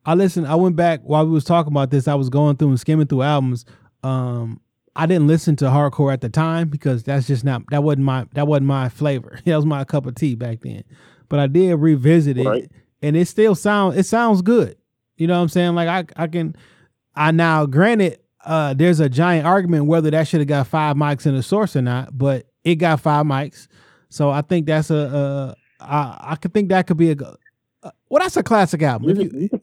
[SPEAKER 4] I listened, I went back while we was talking about this, I was going through and skimming through albums. Um I didn't listen to hardcore at the time because that's just not that wasn't my that wasn't my flavor. That was my cup of tea back then. But I did revisit it
[SPEAKER 5] Right.
[SPEAKER 4] and it still sounds it sounds good. You know what I'm saying? Like I I can I now granted uh there's a giant argument whether that should have got five mics in the source or not, but it got five mics. So I think that's a uh I I could think that could be a uh, well that's a classic album.
[SPEAKER 5] You
[SPEAKER 4] If you,
[SPEAKER 5] can,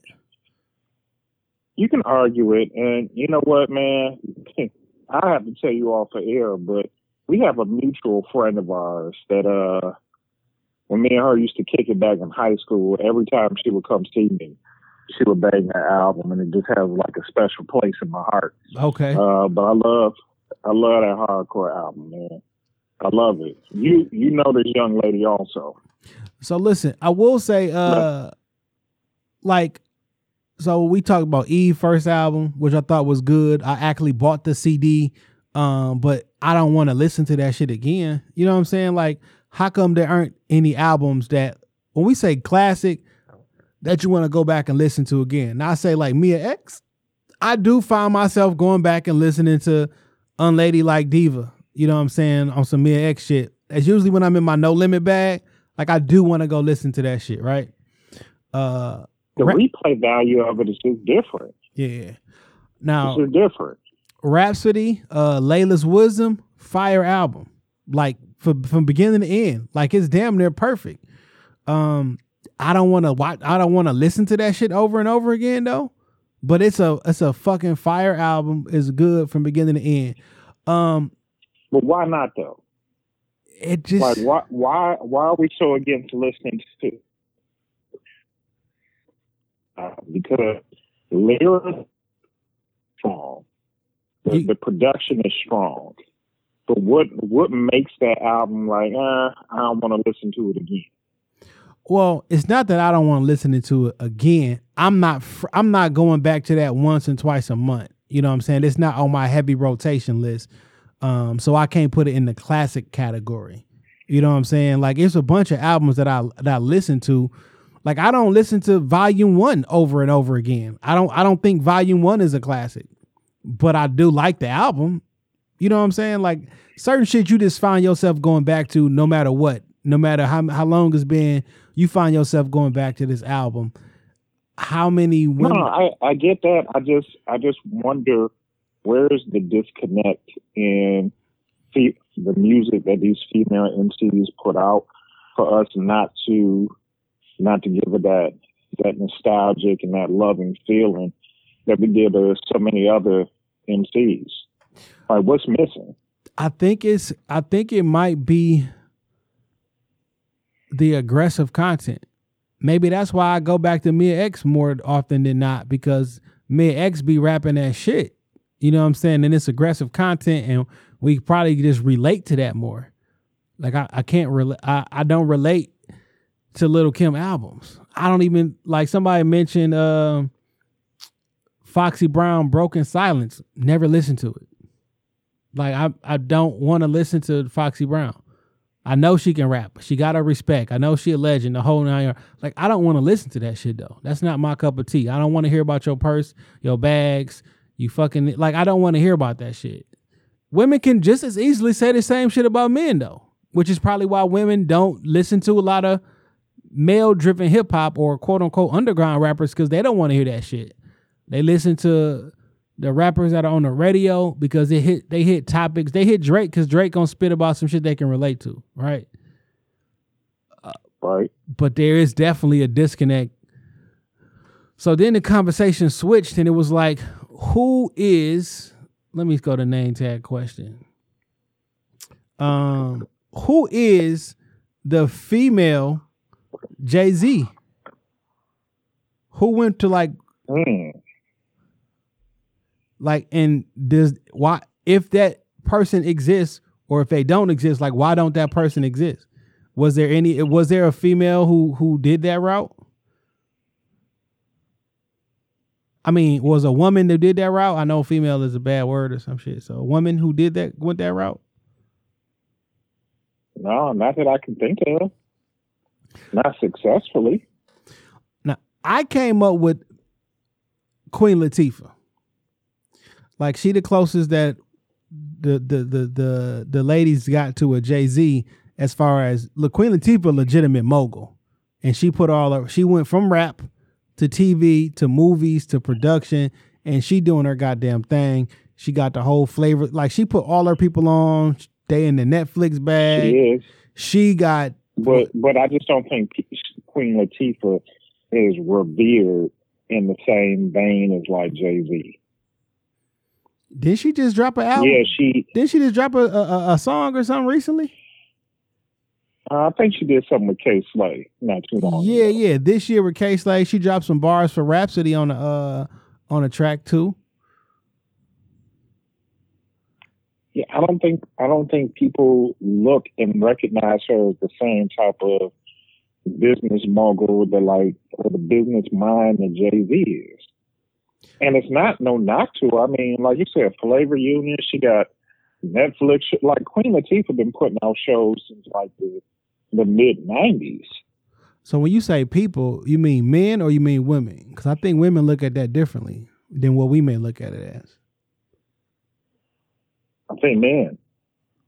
[SPEAKER 5] you, can, argue it, and you know what, man? I have to tell you off the air, but we have a mutual friend of ours that, uh, when me and her used to kick it back in high school, every time she would come see me, she would bang that album, and it just has like a special place in my heart.
[SPEAKER 4] okay.
[SPEAKER 5] Uh, but I love, I love that hardcore album, man. I love it. You, you know this young lady also.
[SPEAKER 4] So listen, I will say uh like so we talked about Eve first album, which I thought was good. I actually bought the CD, um, but I don't want to listen to that shit again. You know what I'm saying? Like, how come there aren't any albums that when we say classic that you want to go back and listen to again? Now I say like Mia X, I do find myself going back and listening to Unladylike Diva. You know what I'm saying on some Mia X shit. That's usually when I'm in my no limit bag. Like I do want to go listen to that shit, right? Uh,
[SPEAKER 5] The
[SPEAKER 4] Ra-
[SPEAKER 5] replay value of it is just different.
[SPEAKER 4] yeah. Now
[SPEAKER 5] It's different.
[SPEAKER 4] Rapsody, uh, Laila's Wisdom, fire album. Like from from beginning to end. Like it's damn near perfect. Um, I don't want to watch. I don't want to listen to that shit over and over again though. But it's a it's a fucking fire album. It's good from beginning to end. Um,
[SPEAKER 5] But why not though?
[SPEAKER 4] it just
[SPEAKER 5] Like why why why are we so against listening to because the lyrics strong. The,
[SPEAKER 4] You-
[SPEAKER 5] the production is strong. But what what makes that album like, uh, I don't want to listen to it again.
[SPEAKER 4] Well, it's not that I don't want to listen to it again. I'm not. Fr- I'm not going back to that once and twice a month. You know what I'm saying? It's not on my heavy rotation list, um, so I can't put it in the classic category. You know what I'm saying? Like it's a bunch of albums that I that I listen to. Like I don't listen to Volume One over and over again. I don't. I don't think Volume One is a classic, but I do like the album. You know what I'm saying? Like certain shit you just find yourself going back to no matter what, no matter how how long it's been, you find yourself going back to this album. How many
[SPEAKER 5] No,
[SPEAKER 4] women?
[SPEAKER 5] I, I get that. I just I just wonder where's the disconnect in the music that these female MCs put out for us not to not to give it that that nostalgic and that loving feeling that we give to so many other MCs. Like what's missing?
[SPEAKER 4] I think it's. I think it might be the aggressive content. Maybe that's why I go back to Mia X more often than not because Mia X be rapping that shit. You know what I'm saying? And it's aggressive content, and we probably just relate to that more. Like I, I can't relate. I, I don't relate to Lil' Kim albums. I don't even like somebody mentioned um Foxy Brown Broken Silence. Never listened to it. Like I I don't want to listen to Foxy Brown. I know she can rap. She got her respect. I know she a legend. The whole nine. Like I don't want to listen to that shit though. That's not my cup of tea. I don't want to hear about your purse, your bags, you fucking like. I don't want to hear about that shit. Women can just as easily say the same shit about men though, which is probably why women don't listen to a lot of male driven hip hop or quote unquote underground rappers because they don't want to hear that shit. They listen to the rappers that are on the radio because they hit they hit topics. They hit Drake because Drake gonna spit about some shit they can relate to, right?
[SPEAKER 5] Right?
[SPEAKER 4] But there is definitely a disconnect. So then the conversation switched and it was like, who is let me go to name tag question. Um, who is the female Jay-Z? Who went to like
[SPEAKER 5] Mm.
[SPEAKER 4] like and does why if that person exists or if they don't exist like why don't that person exist was there any was there a female who who did that route i mean was a woman that did that route i know female is a bad word or some shit so a woman who did that went that route
[SPEAKER 5] No, not that I can think of. Not successfully.
[SPEAKER 4] now i came up with queen latifah. Like she the closest that the the the the, the ladies got to a jay-z as far as look queen latifah legitimate mogul. And she put all her she went from rap to tv to movies to production and she doing her goddamn thing. She got the whole flavor like she put all her people on. They in the netflix bag.
[SPEAKER 5] She is.
[SPEAKER 4] she got
[SPEAKER 5] But but I just don't think Queen Latifah is revered in the same vein as like Jay Z.
[SPEAKER 4] did she just drop an album
[SPEAKER 5] Yeah, she.
[SPEAKER 4] didn't she just drop a, a, a- a song or something recently
[SPEAKER 5] Uh, I think she did something with Kay Slay not too long.
[SPEAKER 4] Yeah,
[SPEAKER 5] ago.
[SPEAKER 4] yeah. This year with Kay Slay, she dropped some bars for Rapsody on the uh on a track too.
[SPEAKER 5] Yeah. I don't think I don't think people look and recognize her as the same type of business mogul that like or the business mind that Jay Z is. And it's not no knock to her. I mean, like you said, Flavor Unit, she got Netflix like Queen Latifah been putting out shows since like the the mid nineties.
[SPEAKER 4] So when you say people, you mean men or you mean women? Because I think women look at that differently than what we may look at it as.
[SPEAKER 5] I think men.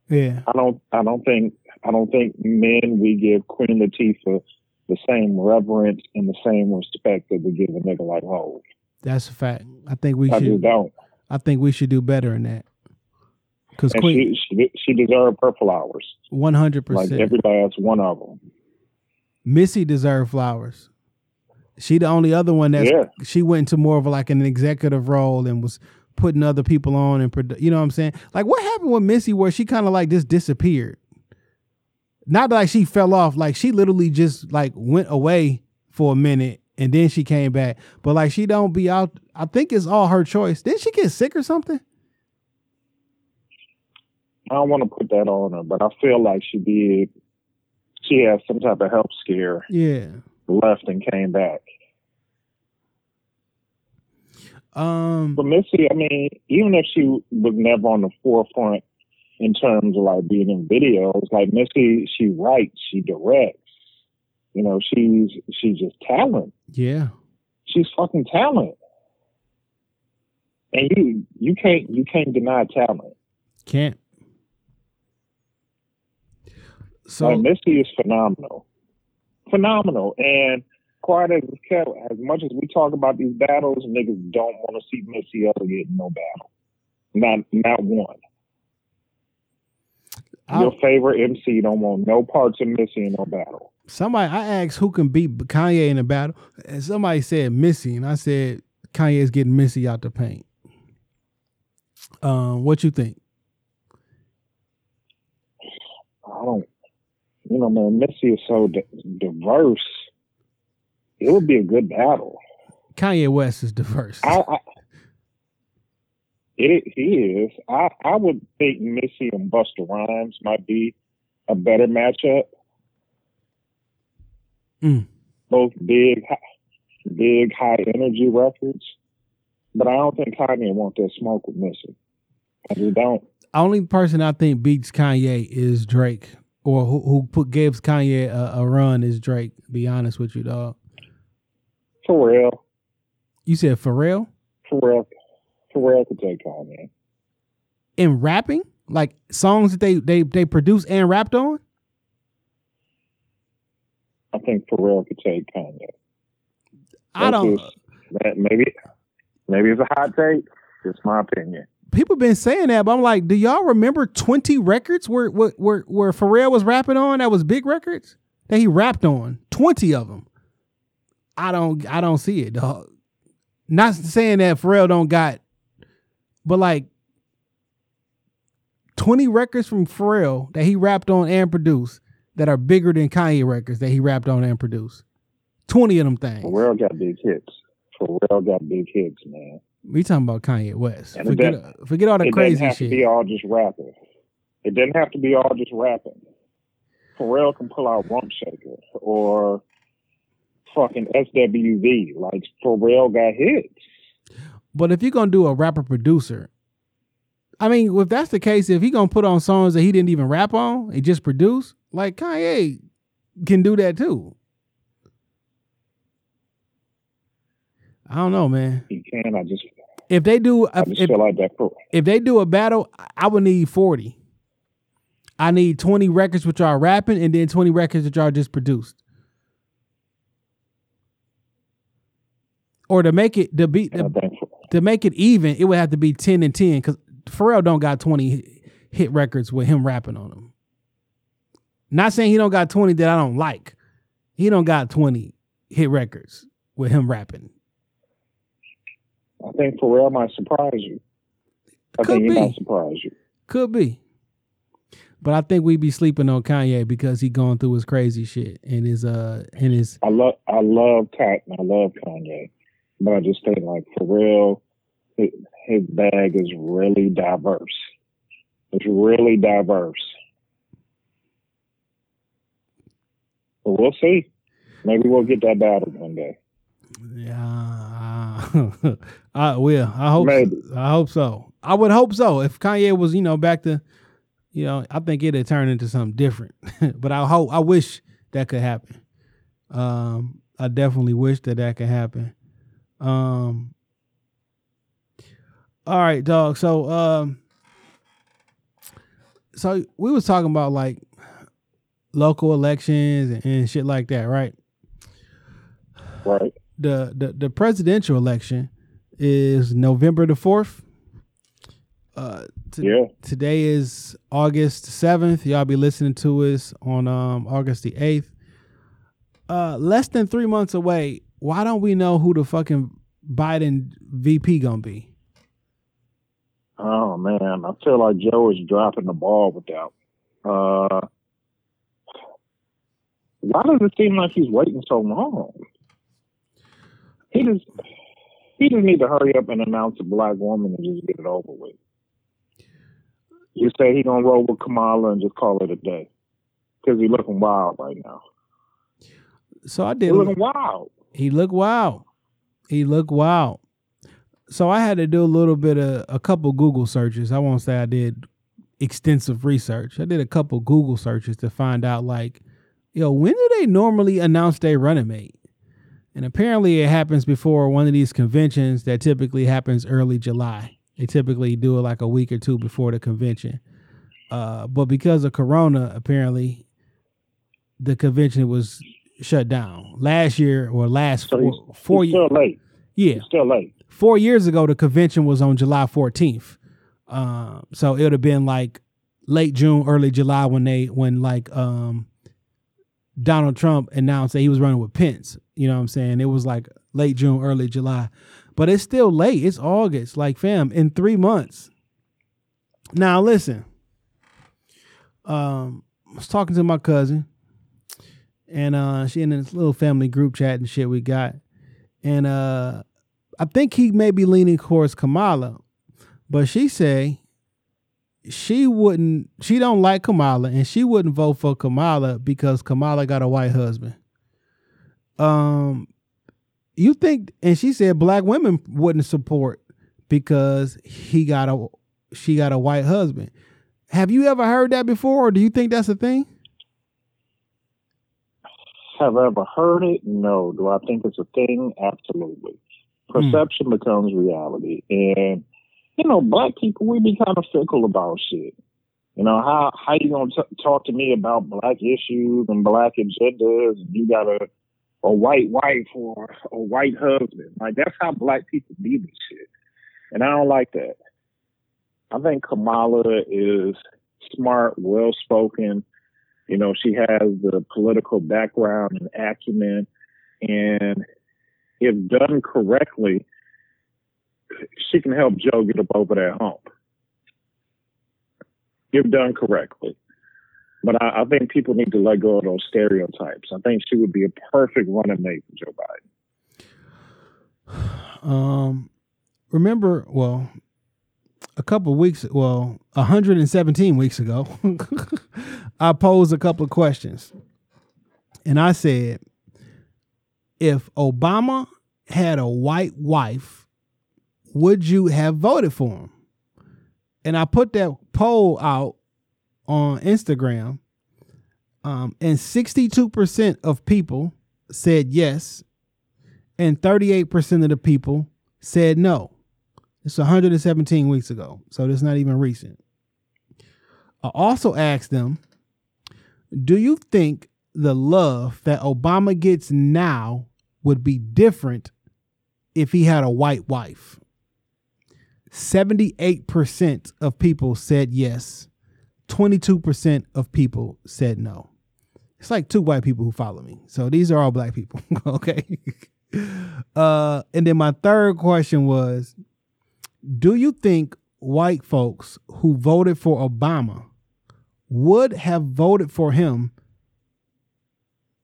[SPEAKER 4] Yeah.
[SPEAKER 5] I don't I don't think I don't think men we give Queen Latifah the same reverence and the same respect that we give a nigga like Hov.
[SPEAKER 4] That's a fact. I think we
[SPEAKER 5] I just
[SPEAKER 4] should.
[SPEAKER 5] don't.
[SPEAKER 4] I think we should do better in that. Because Queen,
[SPEAKER 5] she, she she deserved her flowers,
[SPEAKER 4] One hundred percent.
[SPEAKER 5] like
[SPEAKER 4] percent,
[SPEAKER 5] every last one of them.
[SPEAKER 4] Missy deserved flowers. She the only other one that
[SPEAKER 5] Yeah.
[SPEAKER 4] she went into more of like an executive role and was putting other people on and produ- you know what I'm saying? Like what happened with Missy where she kind of like just disappeared? Not like she fell off, like she literally just like went away for a minute and then she came back. But like she don't be out. I think it's all her choice. Didn't she get sick or something?
[SPEAKER 5] I don't want to put that on her, but I feel like she did. She had some type of health scare,
[SPEAKER 4] Yeah.
[SPEAKER 5] left and came back.
[SPEAKER 4] Um.
[SPEAKER 5] But Missy, I mean, even if she was never on the forefront in terms of like being in videos, like Missy, she writes, she directs. You know, she's she's just talent.
[SPEAKER 4] Yeah.
[SPEAKER 5] She's fucking talent. And you you can't you can't deny talent.
[SPEAKER 4] Can't. So
[SPEAKER 5] like Missy is phenomenal, phenomenal. And quite as kept, as much as we talk about these battles, niggas don't want to see Missy get in no battle, not not one. Your favorite MC don't want no parts of Missy in no battle.
[SPEAKER 4] somebody I asked who can beat Kanye in a battle, and somebody said Missy, and I said Kanye's getting Missy out the paint. Um, what you think?
[SPEAKER 5] I don't, you know, man, Missy is so di- diverse. It would be a good battle.
[SPEAKER 4] Kanye West is diverse.
[SPEAKER 5] I, I it he is. I I would think Missy and Busta Rhymes might be a better matchup.
[SPEAKER 4] Mm.
[SPEAKER 5] Both big, big high energy records, but I don't think Kanye want that smoke with Missy. I just don't.
[SPEAKER 4] Only person I think beats Kanye is Drake, or who, who put gives Kanye a, a run is Drake. Be honest with you, dog.
[SPEAKER 5] For real,
[SPEAKER 4] You said Pharrell
[SPEAKER 5] for real, for real could take Kanye.
[SPEAKER 4] in rapping, like songs that they they they produced and rapped on.
[SPEAKER 5] I think Pharrell could take Kanye.
[SPEAKER 4] I don't.
[SPEAKER 5] just- maybe maybe it's a hot take. It's my opinion.
[SPEAKER 4] people been saying that, but I'm like, do y'all remember 20 records where where where, where Pharrell was rapping on? That was big records that he rapped on. 20 of them. I don't I don't see it, dog. Not saying that Pharrell don't got, but like 20 records from Pharrell that he rapped on and produced that are bigger than Kanye records that he rapped on and produced. 20 of them things.
[SPEAKER 5] Pharrell got big hits. Pharrell got big hits, man.
[SPEAKER 4] We talking about Kanye West.
[SPEAKER 5] And
[SPEAKER 4] Forget,
[SPEAKER 5] doesn't-
[SPEAKER 4] forget all the
[SPEAKER 5] it
[SPEAKER 4] crazy
[SPEAKER 5] doesn't have
[SPEAKER 4] shit.
[SPEAKER 5] to be all just rapping. It doesn't have to be all just rapping. Pharrell can pull out Rump Shaker or fucking SWV. Like Pharrell got hits.
[SPEAKER 4] But if you're gonna do a rapper producer, I mean, if that's the case, if he gonna put on songs that he didn't even rap on, and just produce, like Kanye can do that too. I don't know, man.
[SPEAKER 5] He can. I just
[SPEAKER 4] If they do, if,
[SPEAKER 5] just
[SPEAKER 4] if,
[SPEAKER 5] feel like
[SPEAKER 4] if they do a battle, I would need forty. I need twenty records which are rapping, and then twenty records which are just produced. Or to make it
[SPEAKER 5] I
[SPEAKER 4] the,
[SPEAKER 5] think
[SPEAKER 4] to make it even, it would have to be 10 and 10 because Pharrell don't got 20 hit- records with him rapping on them. Not saying he don't got 20 that I don't like. He don't got 20 hit records with him rapping.
[SPEAKER 5] I think Pharrell might surprise you. I
[SPEAKER 4] Could
[SPEAKER 5] think he
[SPEAKER 4] be.
[SPEAKER 5] might surprise you.
[SPEAKER 4] Could be. But I think we'd be sleeping on Kanye because he going through his crazy shit and his uh and his
[SPEAKER 5] I love I love Cotton. I love Kanye, but I just think like Pharrell, his, his bag is really diverse. It's really diverse. But we'll see. Maybe we'll get that battle one day.
[SPEAKER 4] Yeah, I will. I hope.
[SPEAKER 5] Maybe.
[SPEAKER 4] I hope so. I would hope so. If Kanye was, you know, back to, you know, I think it'd turn into something different. but I hope. I wish that could happen. Um, I definitely wish that that could happen. Um. All right, dog. So, um, so we was talking about like local elections and, and shit like that, right?
[SPEAKER 5] Right.
[SPEAKER 4] the the the presidential election is November the fourth. Uh,
[SPEAKER 5] Yeah.
[SPEAKER 4] Today is August seventh. Y'all be listening to us on um August the eighth. Uh, less than three months away. Why don't we know who the fucking Biden VP gonna be?
[SPEAKER 5] Oh man, I feel like Joe is dropping the ball with that. Uh, why does it seem like he's waiting so long? He just he just need to hurry up and announce a black woman and just get it over with. You say he gonna roll with Kamala and just call it a day because he looking wild right now.
[SPEAKER 4] So I
[SPEAKER 5] He
[SPEAKER 4] did.
[SPEAKER 5] looking wild.
[SPEAKER 4] He looked wild. He looked wild. So I had to do a little bit of a couple Google searches. I won't say I did extensive research. I did a couple Google searches to find out like, yo, when do they normally announce their running mate? And apparently it happens before one of these conventions that typically happens early July. They typically do it like a week or two before the convention. Uh, but because of Corona, apparently the convention was shut down last year or last
[SPEAKER 5] So
[SPEAKER 4] four, four years.
[SPEAKER 5] still late.
[SPEAKER 4] Yeah,
[SPEAKER 5] He's still late.
[SPEAKER 4] four years ago, the convention was on July 14th. Um, so it would have been like late June, early July when they when like um Donald Trump announced that he was running with Pence. You know what I'm saying? It was like late June, early July. But it's still late. It's August. Like, fam, in three months. Now listen. Um, I was talking to my cousin, and uh she in this little family group chat and shit we got. And uh I think he may be leaning towards Kamala, but she say she wouldn't she don't like Kamala and she wouldn't vote for Kamala because Kamala got a white husband. Um you think and she said black women wouldn't support because he got a she got a white husband. Have you ever heard that before or do you think that's a thing?
[SPEAKER 5] Have I ever heard it? No. Do I think it's a thing? Absolutely. Hmm. Perception becomes reality. And, you know, black people, we be kind of fickle about shit. You know, how how you gonna t- talk to me about black issues and black agendas and you got a, a white wife or a white husband? Like, that's how black people be this shit. And I don't like that. I think Kamala is smart, well spoken. You know, she has the political background and acumen, and if done correctly, she can help Joe get up over that hump. If done correctly. But I, I think people need to let go of those stereotypes. I think she would be a perfect running mate for Joe Biden.
[SPEAKER 4] Um, remember, well, a couple weeks, well, 117 weeks ago, I posed a couple of questions. And I said, if Obama had a white wife, would you have voted for him? And I put that poll out on Instagram. Um, and 62% of people said yes, and 38% of the people said no. It's 117 weeks ago, so it's not even recent. I also asked them, do you think the love that Obama gets now would be different if he had a white wife? 78% of people said yes. 22% of people said no. It's like two white people who follow me. So these are all black people. okay. Uh, and then my third question was Do you think white folks who voted for Obama would have voted for him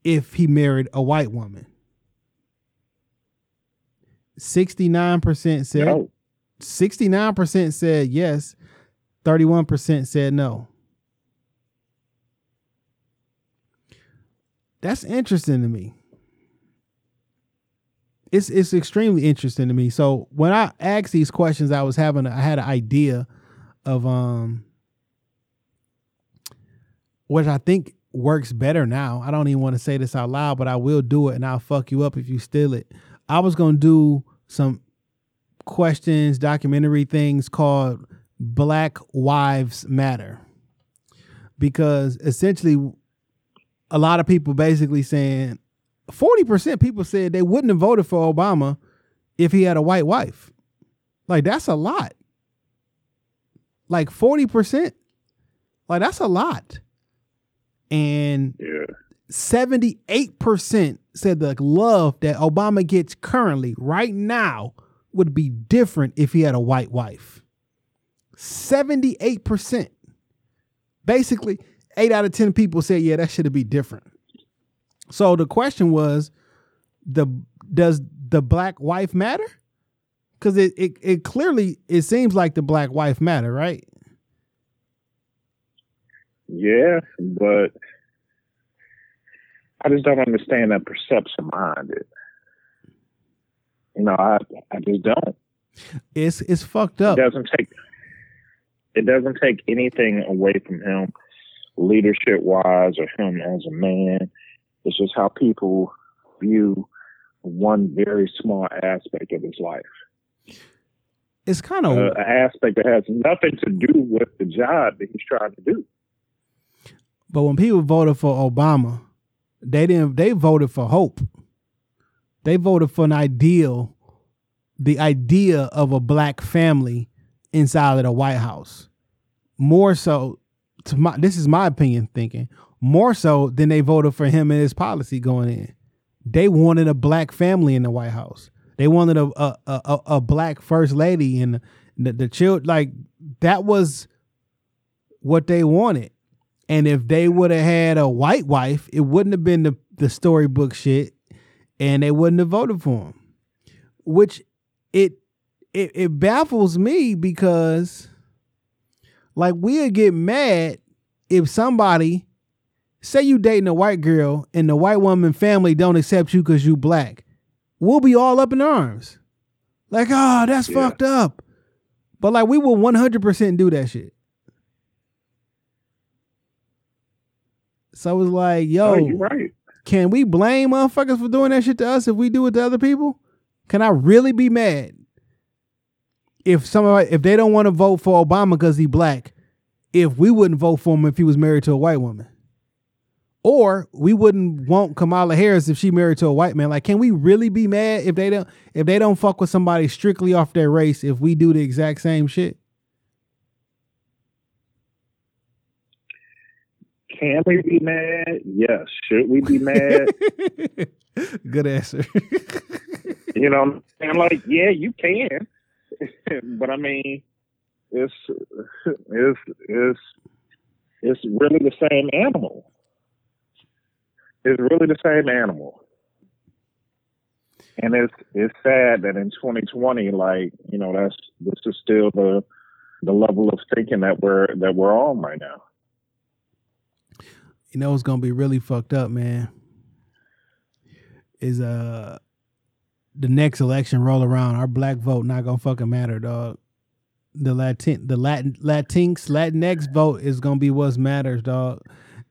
[SPEAKER 4] if he married a white woman? 69% said
[SPEAKER 5] No.
[SPEAKER 4] 69% said yes, 31% said no. That's interesting to me. it's it's extremely interesting to me. So when I asked these questions, I was having I had an idea of um which I think works better now. I don't even want to say this out loud, but I will do it and I'll fuck you up if you steal it. I was gonna do some questions, documentary things called Black Wives Matter. Because essentially a lot of people basically saying 40% people said they wouldn't have voted for Obama if he had a white wife. Like that's a lot. Like 40%. Like that's a lot. And
[SPEAKER 5] Yeah.
[SPEAKER 4] 78% said the love that Obama gets currently, right now, would be different if he had a white wife. 78%. Basically, eight out of 10 people said, yeah, that should be different. So the question was, the does the black wife matter? Because it, it it clearly it seems like the black wife matter, right?
[SPEAKER 5] Yeah, but I just don't understand that perception behind it. You know, I I just don't.
[SPEAKER 4] It's it's fucked up.
[SPEAKER 5] It doesn't take it doesn't take anything away from him leadership wise or him as a man. It's just how people view one very small aspect of his life.
[SPEAKER 4] It's kind of
[SPEAKER 5] Uh, an aspect that has nothing to do with the job that he's trying to do.
[SPEAKER 4] But when people voted for Obama, they didn't they voted for hope. They voted for an ideal, the idea of a black family inside of the White House. More so to my this is my opinion thinking, more so than they voted for him and his policy going in. They wanted a black family in the White House. They wanted a a a, a- black first lady and the, the child like that was what they wanted. And if they would have had a white wife, it wouldn't have been the, the storybook shit, and they wouldn't have voted for him. Which it it it baffles me because like we'll get mad if somebody say you dating a white girl and the white woman family don't accept you because you black. We'll be all up in arms. Like, oh, that's
[SPEAKER 5] Yeah.
[SPEAKER 4] fucked up. But like we will 100% do that shit. So it's like, yo,
[SPEAKER 5] oh, right.
[SPEAKER 4] can we blame motherfuckers for doing that shit to us if we do it to other people? Can I really be mad if somebody if they don't want to vote for Obama because he black, if we wouldn't vote for him if he was married to a white woman? Or we wouldn't want Kamala Harris if she married to a white man. Like, can we really be mad if they don't if they don't fuck with somebody strictly off their race if we do the exact same shit?
[SPEAKER 5] Can we be mad? Yes. Should we be mad?
[SPEAKER 4] Good answer.
[SPEAKER 5] you know, I'm like, yeah, you can, but I mean, it's it's it's it's really the same animal. It's really the same animal, and it's it's sad that in 2020, like you know, that's this is still the the level of thinking that we're that we're on right now.
[SPEAKER 4] You know what's gonna be really fucked up, man. Is uh the next election roll around, our black vote not gonna fucking matter, dog. The Latin the Latin Latinx Latinx vote is gonna be what matters, dog.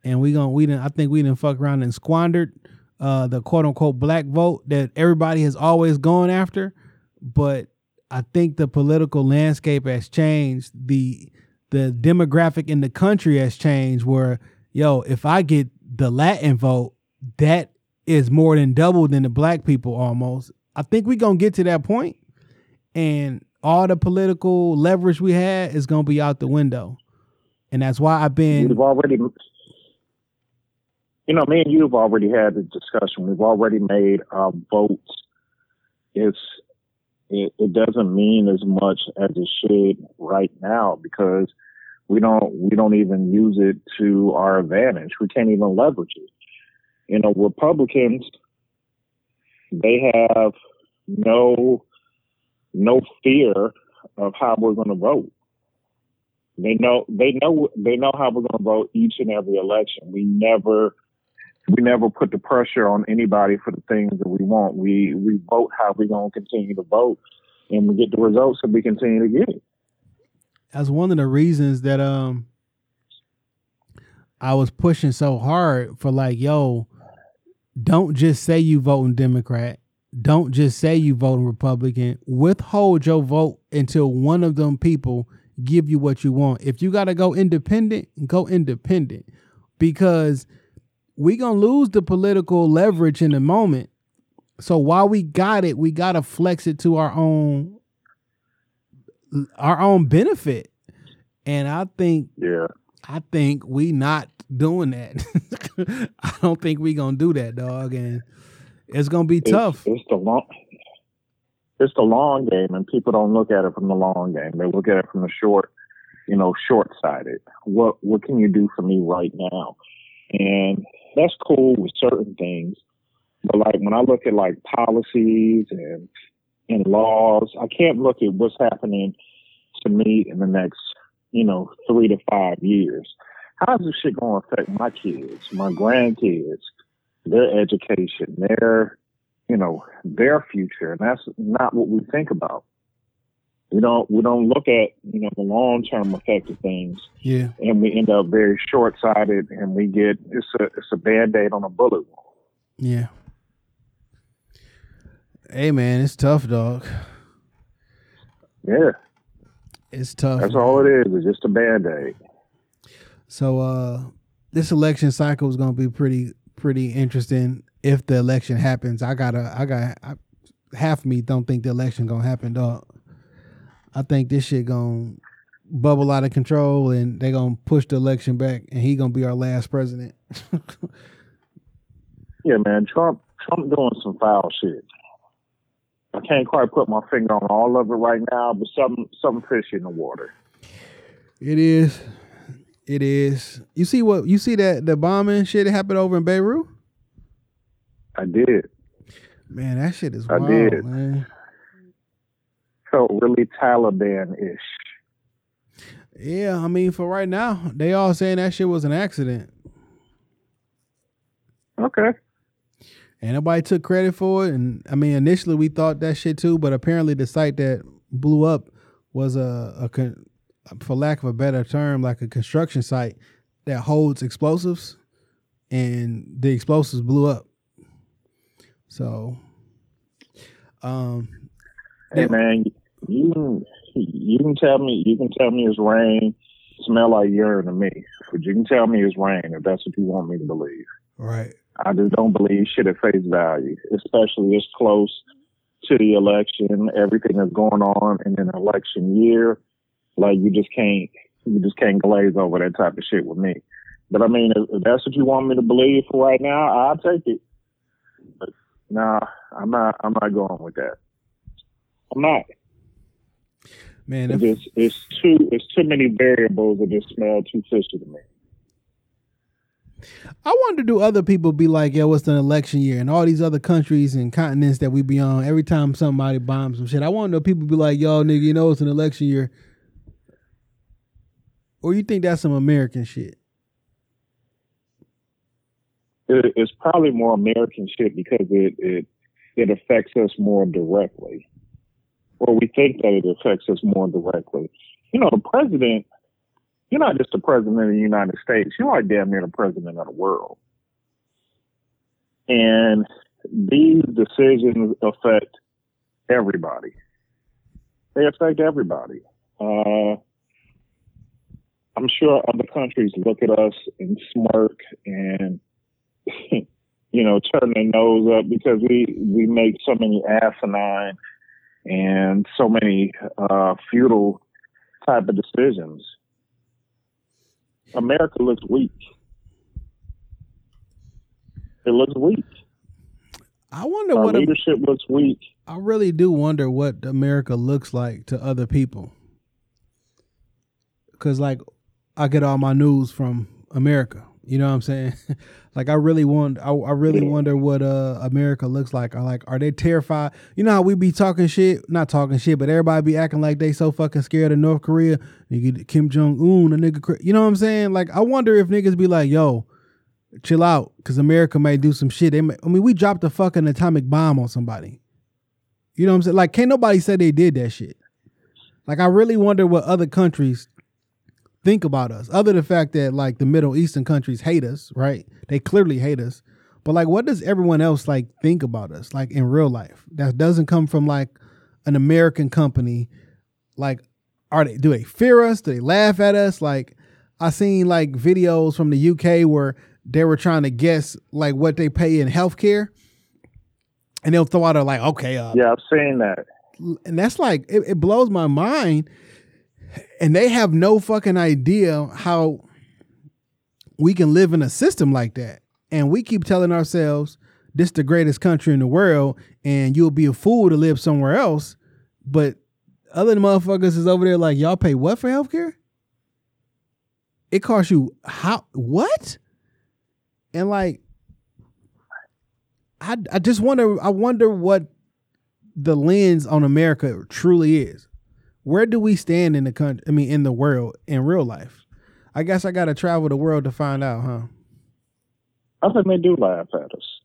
[SPEAKER 4] And we gonna we didn't I think we didn't fuck around and squandered uh the quote unquote black vote that everybody has always gone after. But I think the political landscape has changed. The the demographic in the country has changed where yo, if I get the Latin vote, that is more than double than the black people almost. I think we're gonna get to that point, and all the political leverage we had is gonna be out the window. And that's why I've been
[SPEAKER 5] We've already, you know, me and you have already had the discussion. We've already made our votes. It's it, it doesn't mean as much as it should right now because we don't we don't even use it to our advantage. We can't even leverage it. You know, Republicans they have no no fear of how we're going to vote. They know they know they know how we're going to vote each and every election. We never we never put the pressure on anybody for the things that we want. We we vote how we're gonna continue to vote, and we get the results that we continue to get it.
[SPEAKER 4] That's one of the reasons that um I was pushing so hard for like, yo, don't just say you voting Democrat. Don't just say you voting Republican. Withhold your vote until one of them people give you what you want. If you gotta go independent, go independent. Because we gonna lose the political leverage in the moment. So while we got it, we gotta flex it to our own our own benefit. And I think
[SPEAKER 5] Yeah,
[SPEAKER 4] I think we not doing that. I don't think we gonna do that, dog. And it's gonna be
[SPEAKER 5] It's-
[SPEAKER 4] tough.
[SPEAKER 5] It's, the long. It's the long game, and people don't look at it from the long game. They look at it from the short, you know, short sighted. What what can you do for me right now? And that's cool with certain things, but like when I look at like policies and and laws, I can't look at what's happening to me in the next, you know, three to five years. How's this shit going to affect my kids, my grandkids, their education, their, you know, their future? And that's not what we think about. We don't we don't look at you know the long term effect of things,
[SPEAKER 4] Yeah.
[SPEAKER 5] and we end up very short sighted, and we get it's a it's a band aid on a bullet wound.
[SPEAKER 4] Yeah. Hey man, it's tough, dog.
[SPEAKER 5] Yeah,
[SPEAKER 4] It's tough.
[SPEAKER 5] that's
[SPEAKER 4] man.
[SPEAKER 5] all it is. It's just a band aid.
[SPEAKER 4] So uh this election cycle is gonna be pretty pretty interesting if the election happens. I gotta I got I, half me don't think the election gonna happen, dog. I think this shit gonna bubble out of control and they gonna push the election back and he gonna be our last president.
[SPEAKER 5] Yeah, man, Trump Trump doing some foul shit. I can't quite put my finger on all of it right now, but something something fishy in the water.
[SPEAKER 4] It is. It is. You see what you see that the bombing shit that happened over in Beirut?
[SPEAKER 5] I did.
[SPEAKER 4] Man, that shit is
[SPEAKER 5] I
[SPEAKER 4] wild,
[SPEAKER 5] did.
[SPEAKER 4] man.
[SPEAKER 5] Felt really Taliban ish.
[SPEAKER 4] Yeah, I mean, for right now, they all saying that shit was an accident.
[SPEAKER 5] Okay.
[SPEAKER 4] And nobody took credit for it. And I mean, initially we thought that shit too, but apparently the site that blew up was a, a con- for lack of a better term, like a construction site that holds explosives, and the explosives blew up. So, um,
[SPEAKER 5] Hey man, you you can tell me you can tell me it's rain, smell like urine to me. But you can tell me it's rain if that's what you want me to believe.
[SPEAKER 4] right,
[SPEAKER 5] I just don't believe shit at face value, especially this close to the election. Everything that's going on in an election year, like you just can't, you just can't glaze over that type of shit with me. But I mean, if, that's what you want me to believe for right now, I'll take it. But nah, I'm not. I'm not going with that. I'm not.
[SPEAKER 4] man.
[SPEAKER 5] It's,
[SPEAKER 4] If,
[SPEAKER 5] it's too. It's too many variables that just smell too fishy to me.
[SPEAKER 4] I wonder, do other people be like, "Yo, it's an election year," and all these other countries and continents that we be on, every time somebody bombs some shit, I wonder if people be like, "Yo, nigga, you know it's an election year," or you think that's some American shit?
[SPEAKER 5] it, it's probably more American shit because it, it it affects us more directly, or we think that it affects us more directly. You know, the president. You're not just the president of the United States. You're like damn near the president of the world. And these decisions affect everybody. They affect everybody. Uh, I'm sure other countries look at us and smirk and you know, turn their nose up because we we make so many asinine and so many uh, futile type of decisions. America looks weak. It looks weak.
[SPEAKER 4] I wonder
[SPEAKER 5] Our
[SPEAKER 4] what a,
[SPEAKER 5] leadership looks weak.
[SPEAKER 4] I really do wonder what America looks like to other people. Cause like I get all my news from America. You know what I'm saying? like I really want I, I really wonder what uh America looks like. Are like are they terrified? You know how we be talking shit, not talking shit, but everybody be acting like they so fucking scared of North Korea. Nigga Kim Jong Un, a nigga, you know what I'm saying? Like I wonder if niggas be like, yo, chill out, because America may do some shit. They may, I mean, we dropped a fucking atomic bomb on somebody. You know what I'm saying? Like, can't nobody say they did that shit. Like, I really wonder what other countries think about us, other than the fact that like the Middle Eastern countries hate us, right? They clearly hate us. But like, what does everyone else like think about us, like in real life? That doesn't come from like an American company. Like, are they do they fear us? Do they laugh at us? Like, I seen like videos from the UK where they were trying to guess like what they pay in healthcare, and they'll throw out a like, okay, uh,
[SPEAKER 5] Yeah, I've seen that.
[SPEAKER 4] and that's like it, it blows my mind and they have no fucking idea how we can live in a system like that. And we keep telling ourselves this is the greatest country in the world and you'll be a fool to live somewhere else. But other motherfuckers is over there like y'all pay what for healthcare? It costs you how what? And like I, I just wonder I wonder what the lens on America truly is. Where do we stand in the country? I mean, in the world, in real life. I guess I got to travel the world to find out, huh?
[SPEAKER 5] I think they do laugh at us.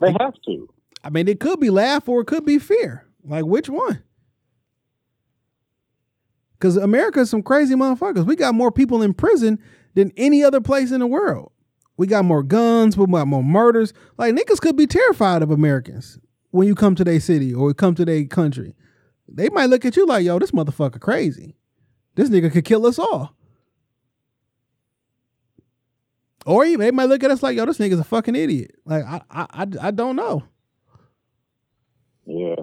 [SPEAKER 5] They have to.
[SPEAKER 4] I mean, it could be laugh or it could be fear. Like, which one? Because America's some crazy motherfuckers. We got more people in prison than any other place in the world. We got more guns, we got more murders. Like, niggas could be terrified of Americans when you come to their city or come to their country. They might look at you like, yo, this motherfucker crazy. This nigga could kill us all. Or even they might look at us like, yo, this nigga's a fucking idiot. Like, I, I, I, I don't know.
[SPEAKER 5] Yeah.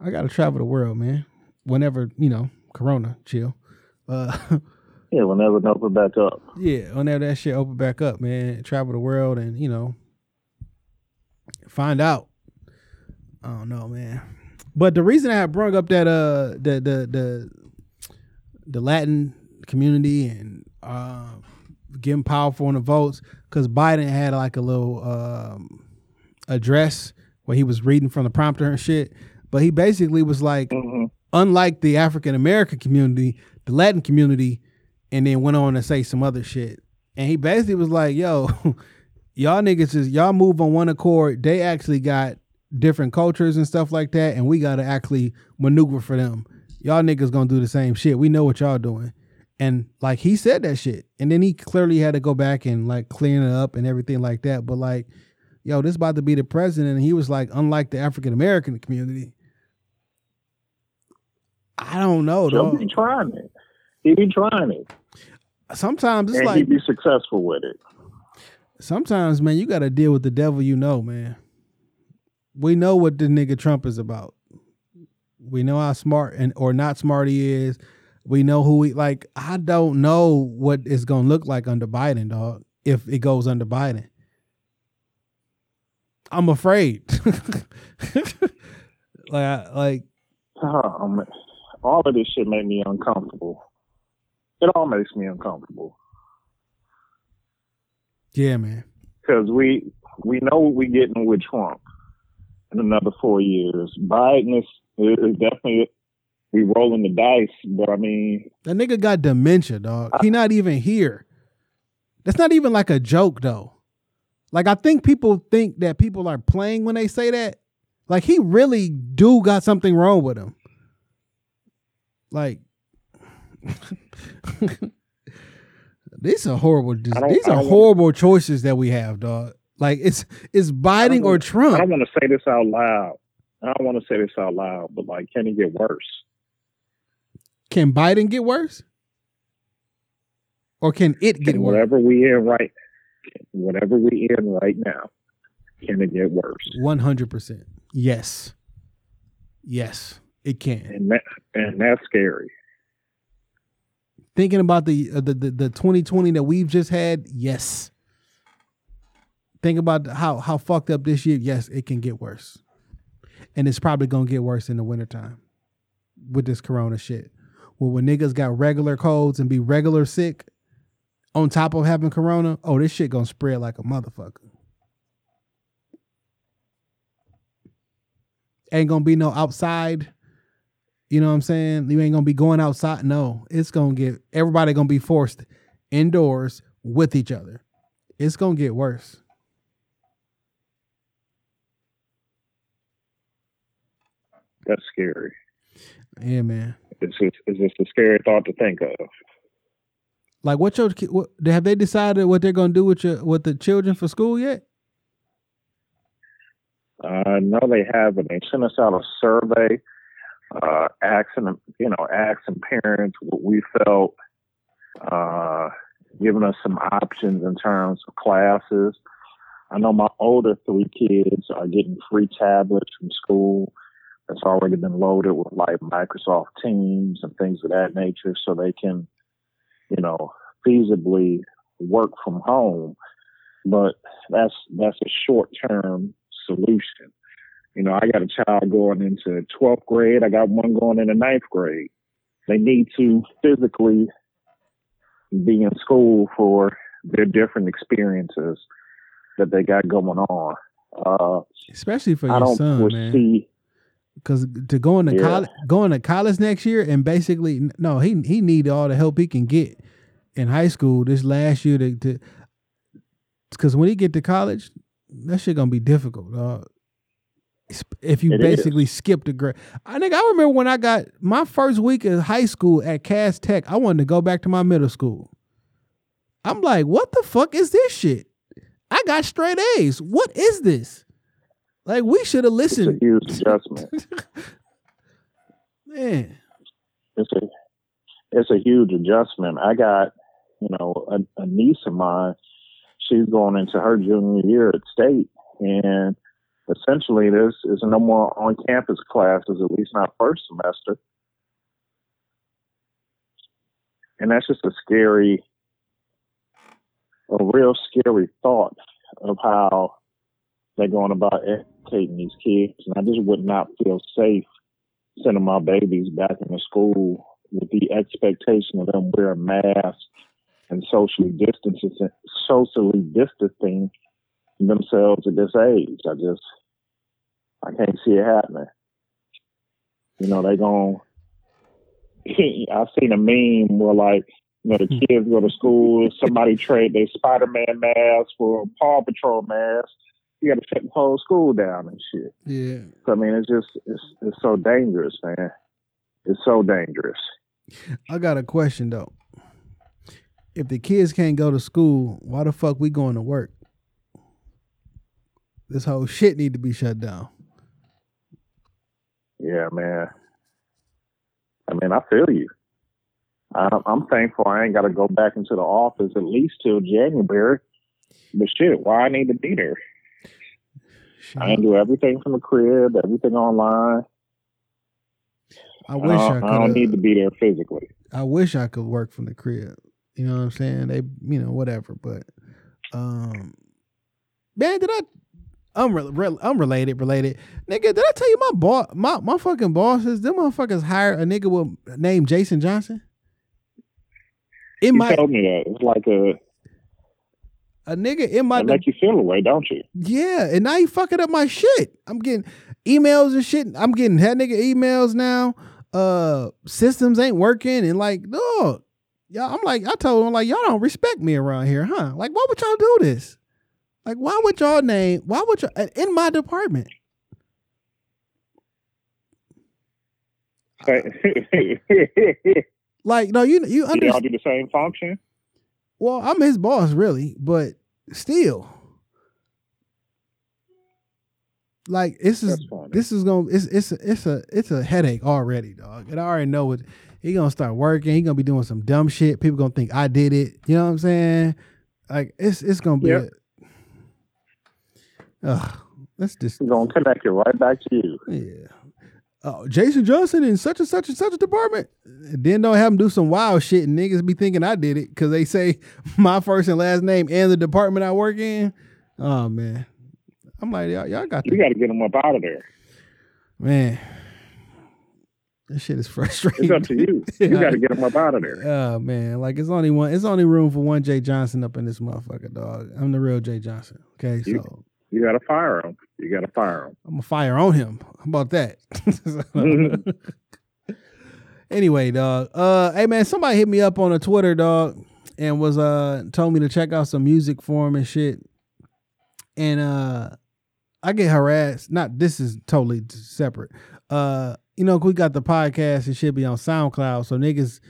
[SPEAKER 4] I gotta travel the world, man. Whenever you know, Corona, chill. Uh,
[SPEAKER 5] Yeah, whenever it open back up.
[SPEAKER 4] yeah, whenever that shit open back up, man. Travel the world and you know, find out. I don't know, man. But the reason I brought up that uh the the the the Latin community and uh getting powerful in the votes because Biden had like a little um address where he was reading from the prompter and shit. But he basically was like,
[SPEAKER 5] hmm
[SPEAKER 4] unlike the African American community, the Latin community, and then went on to say some other shit. And he basically was like, yo, y'all niggas is y'all move on one accord. They actually got different cultures and stuff like that, and we gotta actually maneuver for them. Y'all niggas gonna do the same shit. We know what y'all doing. And like he said that shit. And then he clearly had to go back and like clean it up and everything like that. But like, yo, this about to be the president. And he was like, unlike the African American community. I don't know,
[SPEAKER 5] though.
[SPEAKER 4] He'll
[SPEAKER 5] be trying it. He be trying it.
[SPEAKER 4] Sometimes it's
[SPEAKER 5] and
[SPEAKER 4] like
[SPEAKER 5] he be successful with it.
[SPEAKER 4] sometimes, man, you got to deal with the devil you know, man. We know what the nigga Trump is about. We know how smart and or not smart he is. We know who he like. I don't know what it's gonna look like under Biden, dog. If it goes under Biden, I'm afraid. like, I- like
[SPEAKER 5] Oh, man. All of this shit made me uncomfortable. It all makes me uncomfortable
[SPEAKER 4] yeah, man.
[SPEAKER 5] because we we know what we're getting with Trump in another four years. Biden is, is definitely we rolling the dice, but I mean,
[SPEAKER 4] That nigga got dementia, dog. He not even here. That's not even like a joke though. Like I think people think that people are playing when they say that. Like he really do got something wrong with him. Like these are horrible. These are horrible choices that we have, dog. Like it's it's Biden or Trump.
[SPEAKER 5] I don't want to say this out loud. I don't want to say this out loud, but like, can it get worse?
[SPEAKER 4] Can Biden get worse? Or can it get
[SPEAKER 5] Can
[SPEAKER 4] worse?
[SPEAKER 5] whatever we in right, whatever we in right now, can it get worse?
[SPEAKER 4] One hundred percent. Yes. Yes, it can.
[SPEAKER 5] And that and that's scary.
[SPEAKER 4] Thinking about the uh, the the, the twenty twenty that we've just had. Yes. Think about how how fucked up this year. Yes, it can get worse, and it's probably gonna get worse in the wintertime with this Corona shit. Well, when niggas got regular colds and be regular sick, on top of having Corona, oh, this shit gonna spread like a motherfucker. ain't gonna be no outside. You know what I'm saying? You ain't gonna be going outside. No, it's gonna get everybody gonna be forced indoors with each other. It's gonna get worse.
[SPEAKER 5] That's scary.
[SPEAKER 4] Yeah, man.
[SPEAKER 5] It's just, it's just a scary thought to think of.
[SPEAKER 4] Like, what your what, have they decided what they're gonna do with your with the children for school yet?
[SPEAKER 5] Uh, no, they haven't. They sent us out a survey, uh, asking you know asking parents what we felt, uh, giving us some options in terms of classes. I know my older three kids are getting free tablets from school. That's already been loaded with like Microsoft Teams and things of that nature, so they can, you know, feasibly work from home. But that's that's a short term solution. You know, I got a child going into 12th grade. I got one going into ninth grade. They need to physically be in school for their different experiences that they got going on. Uh,
[SPEAKER 4] Especially for
[SPEAKER 5] I
[SPEAKER 4] your
[SPEAKER 5] don't
[SPEAKER 4] son, man. Because to go into
[SPEAKER 5] Yeah.
[SPEAKER 4] college, going to college next year, and basically, no, he he need all the help he can get in high school this last year to, to because when he get to college, that shit gonna be difficult. dog. if you
[SPEAKER 5] It
[SPEAKER 4] basically skip the grade, I think I remember when I got my first week of high school at Cass Tech, I wanted to go back to my middle school. I'm like, what the fuck is this shit? I got straight A's. What is this? Like we should have listened.
[SPEAKER 5] It's a huge adjustment.
[SPEAKER 4] Man.
[SPEAKER 5] it's a it's a huge adjustment. I got, you know, a, a niece of mine. She's going into her junior year at state, and essentially, there's is no more on campus classes, at least not first semester. And that's just a scary, a real scary thought of how they're going about educating these kids. And I just would not feel safe sending my babies back into school with the expectation of them wearing masks and socially distancing, socially distancing themselves at this age. I just, I can't see it happening. You know, they gon' I've seen a meme where like, you know, the hmm. kids go to school, somebody trade their Spider-Man mask for a Paw Patrol mask. You got to shut the whole school down and shit.
[SPEAKER 4] Yeah.
[SPEAKER 5] So, I mean, it's just, it's, it's so dangerous, man. It's so dangerous.
[SPEAKER 4] I got a question though. If the kids can't go to school, why the fuck we going to work? This whole shit need to be shut down.
[SPEAKER 5] Yeah, man. I mean, I feel you. I'm, I'm thankful I ain't got to go back into the office at least till January. But shit, why I need to be there?
[SPEAKER 4] Shit.
[SPEAKER 5] I can do everything from the crib, everything online.
[SPEAKER 4] I wish I,
[SPEAKER 5] don't,
[SPEAKER 4] could.
[SPEAKER 5] I don't need to be there physically.
[SPEAKER 4] I wish I could work from the crib. You know what I'm saying? They, you know, whatever. But, um, man, did I? Unrel- unrelated, related, related. nigga. Did I tell you my boss, my my fucking bosses, them motherfuckers hired a nigga with named Jason Johnson. It
[SPEAKER 5] You
[SPEAKER 4] might
[SPEAKER 5] told me that. It's like a,
[SPEAKER 4] a nigga in my
[SPEAKER 5] it make you feel away, don't you?
[SPEAKER 4] Yeah, and now you fucking up my shit. I'm getting emails and shit. I'm getting that nigga emails now. Uh, systems ain't working, and like, dog, y'all. I'm like, I told him like, y'all don't respect me around here, huh? Like, why would y'all do this? Like, why would y'all name? Why would y'all in my department? Like, no, you you
[SPEAKER 5] Do y'all
[SPEAKER 4] understand?
[SPEAKER 5] do the same function?
[SPEAKER 4] Well, I'm his boss, really, but still, like, this is this is gonna it's it's a, it's a it's a headache already, dog. And I already know it. He gonna start working. He gonna be doing some dumb shit. People gonna think I did it. You know what I'm saying? Like, it's it's gonna be.
[SPEAKER 5] Yep.
[SPEAKER 4] A, ugh, let's just
[SPEAKER 5] going to connect it right back to you.
[SPEAKER 4] yeah. Oh, Jason Johnson in such and such and such a department. Then don't have him do some wild shit and niggas be thinking I did it because they say my first and last name and the department I work in. Oh man. I'm like, y'all, y'all got
[SPEAKER 5] You got to get them up out of there.
[SPEAKER 4] man. This shit is frustrating.
[SPEAKER 5] It's up to you. You got to get them up out of there.
[SPEAKER 4] Oh man, like it's only one. It's only room for one Jay Johnson up in this motherfucker, dog. I'm the real Jay Johnson. Okay, so
[SPEAKER 5] You got to fire him. You got to fire him.
[SPEAKER 4] I'm gonna fire on him. How about that? anyway, dog. Uh, hey man, somebody hit me up on a Twitter, dog. and was uh told me to check out some music for him and shit. And uh I get harassed. Not this is totally separate. Uh, you know, we got the podcast and shit be on SoundCloud, so niggas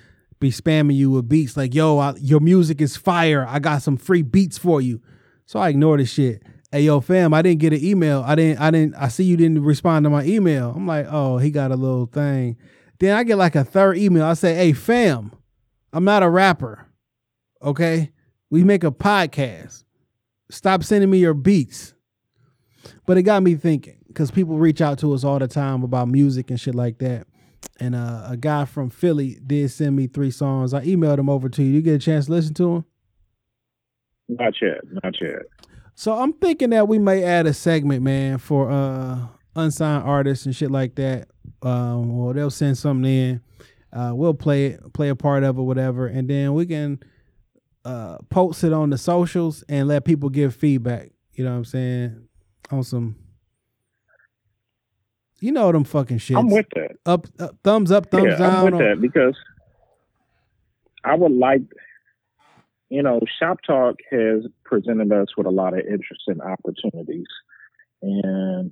[SPEAKER 4] be spamming you with beats like, "Yo, I, your music is fire. I got some free beats for you." So I ignore the shit. Hey, yo, fam, I didn't get an email. I didn't. I didn't. I see you didn't respond to my email. I'm like, oh, he got a little thing. Then I get like a third email. I say, hey, fam, I'm not a rapper. Okay, we make a podcast. Stop sending me your beats. But it got me thinking because people reach out to us all the time about music and shit like that. And uh, a guy from Philly did send me three songs. I emailed them over to you. You get a chance to listen to them?
[SPEAKER 5] Not yet. Not yet.
[SPEAKER 4] So I'm thinking that we may add a segment, man, for uh unsigned artists and shit like that. Um, or they'll send something in. Uh, we'll play it, play a part of it, whatever, and then we can uh post it on the socials and let people give feedback. You know what I'm saying? On some, you know them fucking shit.
[SPEAKER 5] I'm with that.
[SPEAKER 4] up, up, thumbs up, thumbs
[SPEAKER 5] yeah,
[SPEAKER 4] down.
[SPEAKER 5] I'm with
[SPEAKER 4] on-
[SPEAKER 5] that because I would like, you know, Shop Talk has presented us with a lot of interesting opportunities, and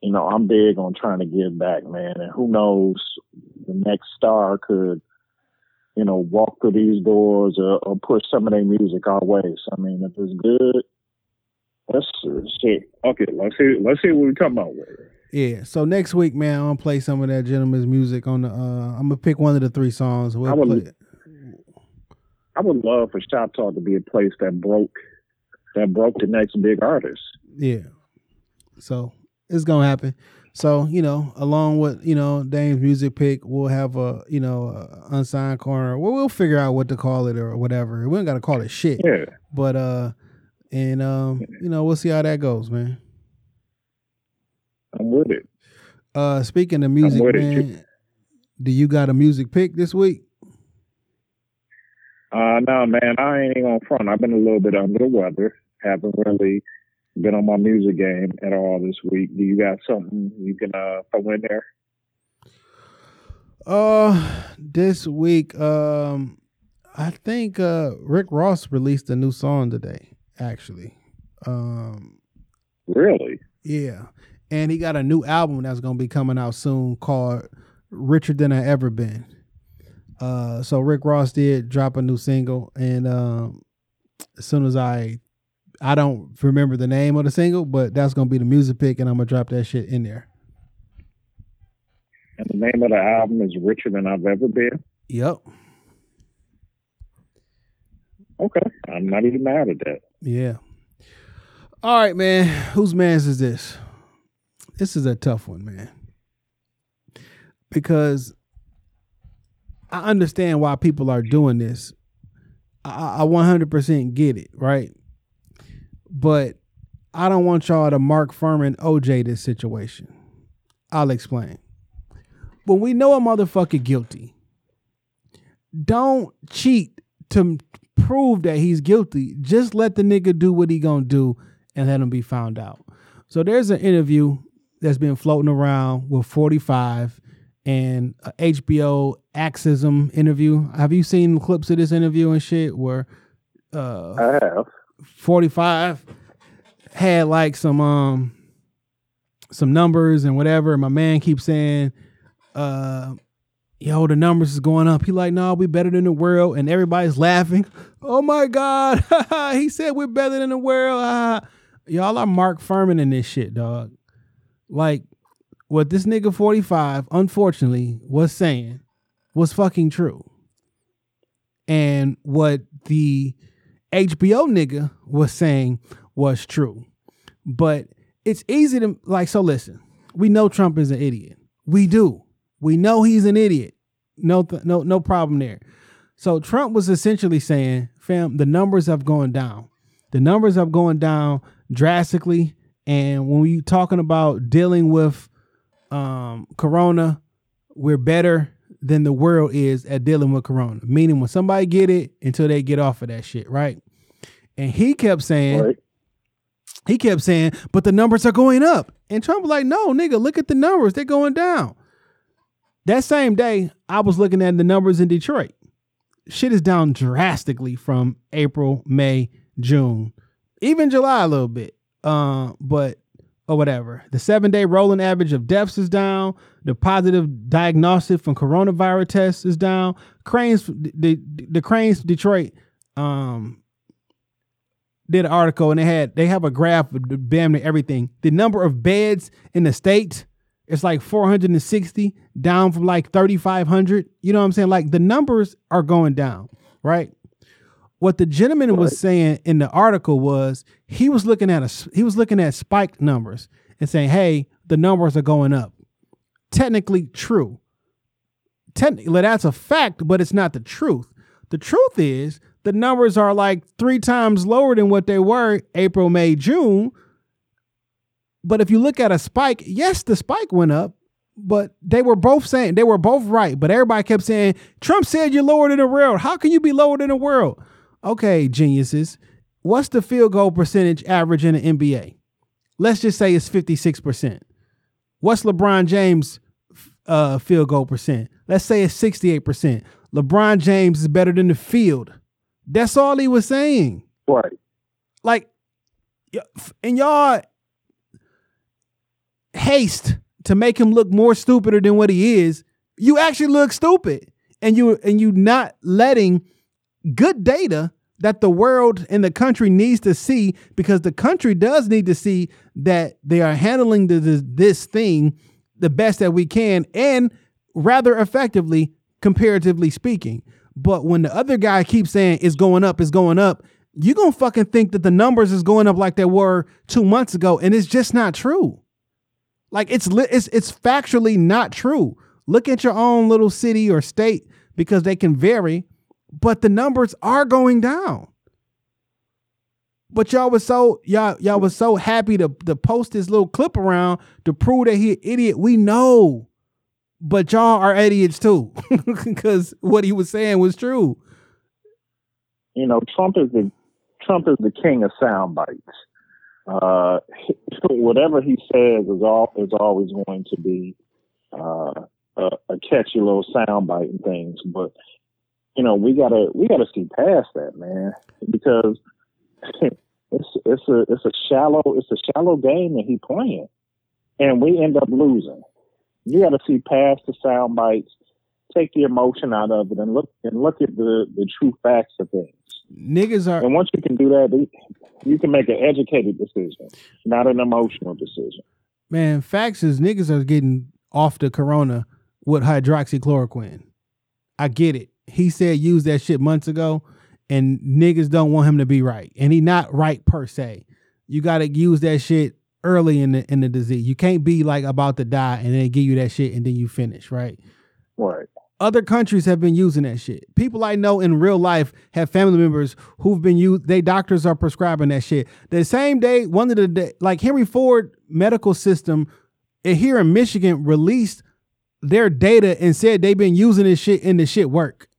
[SPEAKER 5] you know, I'm big on trying to give back, man. And who knows, the next star could, you know, walk through these doors or, or push some of their music our way. So I mean, if it's good, let's see. Okay, let's see. Let's see what we come out with.
[SPEAKER 4] Yeah. So next week, man, I'm gonna play some of that gentleman's music on the. uh I'm gonna pick one of the three songs. We'll
[SPEAKER 5] I would-
[SPEAKER 4] play it.
[SPEAKER 5] I would love for Shop Talk to be a place that broke that broke the next big artist.
[SPEAKER 4] Yeah. So it's gonna happen. So you know, along with you know Dame's music pick, we'll have a you know a unsigned corner. Well, we'll figure out what to call it or whatever. We don't gotta call it shit.
[SPEAKER 5] Yeah.
[SPEAKER 4] But uh, and um, you know, we'll see how that goes, man.
[SPEAKER 5] I'm with it.
[SPEAKER 4] Uh, speaking of music,
[SPEAKER 5] with it.
[SPEAKER 4] man, do you got a music pick this week?
[SPEAKER 5] Uh no man, I ain't even on front. I've been a little bit under the weather. Haven't really been on my music game at all this week. Do you got something you can uh throw in there?
[SPEAKER 4] Uh, this week, um, I think uh Rick Ross released a new song today. Actually, um,
[SPEAKER 5] Really?
[SPEAKER 4] Yeah. And he got a new album that's gonna be coming out soon called Richer Than I Ever Been. Uh so Rick Ross did drop a new single and um as soon as I I don't remember the name of the single, but that's gonna be the music pick and I'm gonna drop that shit in there.
[SPEAKER 5] And the name of the album is Richer Than I've Ever Been.
[SPEAKER 4] Yep.
[SPEAKER 5] Okay. I'm not even mad at that.
[SPEAKER 4] Yeah. All right, man. Whose man's is this? This is a tough one, man. Because I understand why people are doing this. I, I 100% get it, right? But I don't want y'all to Mark Fuhrman OJ this situation. I'll explain. When we know a motherfucker guilty, don't cheat to prove that he's guilty. Just let the nigga do what he gonna do and let him be found out. So there's an interview that's been floating around with 45 and HBO Axios interview. Have you seen clips of this interview and shit where uh
[SPEAKER 5] I have.
[SPEAKER 4] 45 had like some um some numbers and whatever and my man keeps saying uh yo the numbers is going up. He like no we better than the world and everybody's laughing. Oh my god. He said we're better than the world. Y'all are Mark Fuhrman in this shit dog. Like what this nigga 45 unfortunately was saying was fucking true and what the HBO nigga was saying was true. But it's easy to like so listen. We know Trump is an idiot. We do. We know he's an idiot. No th- no no problem there. So Trump was essentially saying, fam, the numbers have gone down. The numbers have gone down drastically and when we talking about dealing with um corona, we're better than the world is at dealing with corona. Meaning when somebody get it until they get off of that shit, right? And he kept saying,
[SPEAKER 5] Right.
[SPEAKER 4] he kept saying, but the numbers are going up. And Trump was like, no, nigga, look at the numbers. They're going down. That same day, I was looking at the numbers in Detroit. shit is down drastically from April, May, June, even July a little bit. Uh, but or whatever. The seven day rolling average of deaths is down. The positive diagnostic from coronavirus tests is down. Crain's, the the Crain's Detroit, um, did an article and they had they have a graph of damn everything. The number of beds in the state it's like 460 down from like 3500 you know what i'm saying like the numbers are going down right what the gentleman was saying in the article was he was looking at a he was looking at spiked numbers and saying hey the numbers are going up technically true technically that's a fact but it's not the truth the truth is the numbers are like three times lower than what they were april may june but if you look at a spike, yes, the spike went up, but they were both saying they were both right. But everybody kept saying, Trump said you're lower than the world. How can you be lower than the world? Okay, geniuses. What's the field goal percentage average in the NBA? Let's just say it's 56%. What's LeBron James' uh, field goal percent? Let's say it's 68%. LeBron James is better than the field. That's all he was saying.
[SPEAKER 5] Right.
[SPEAKER 4] Like, and y'all haste to make him look more stupider than what he is, you actually look stupid. And you and you not letting good data that the world and the country needs to see because the country does need to see that they are handling the, the, this thing the best that we can and rather effectively comparatively speaking. But when the other guy keeps saying it's going up, it's going up, you're gonna fucking think that the numbers is going up like they were two months ago, and it's just not true. Like it's it's it's factually not true. Look at your own little city or state because they can vary, but the numbers are going down. But y'all was so y'all y'all was so happy to to post this little clip around to prove that he an idiot. We know, but y'all are idiots too because what he was saying was true.
[SPEAKER 5] You know, Trump is the Trump is the king of sound bites uh, whatever he says is all is always going to be uh, a, a catchy little soundbite and things. But you know, we gotta we gotta see past that, man, because it's it's a it's a shallow it's a shallow game that he playing, and we end up losing. You got to see past the sound bites, take the emotion out of it, and look and look at the the true facts of things.
[SPEAKER 4] Niggas are.
[SPEAKER 5] And once you can do that, you can make an educated decision, not an emotional decision.
[SPEAKER 4] Man, facts is niggas are getting off the corona with hydroxychloroquine. I get it. He said use that shit months ago, and niggas don't want him to be right, and he not right per se. You got to use that shit early in the in the disease. You can't be like about to die and then give you that shit and then you finish right.
[SPEAKER 5] Right.
[SPEAKER 4] Other countries have been using that shit. People I know in real life have family members who've been used. They doctors are prescribing that shit. The same day, one of the day, like Henry Ford Medical System here in Michigan released their data and said they've been using this shit and the shit work.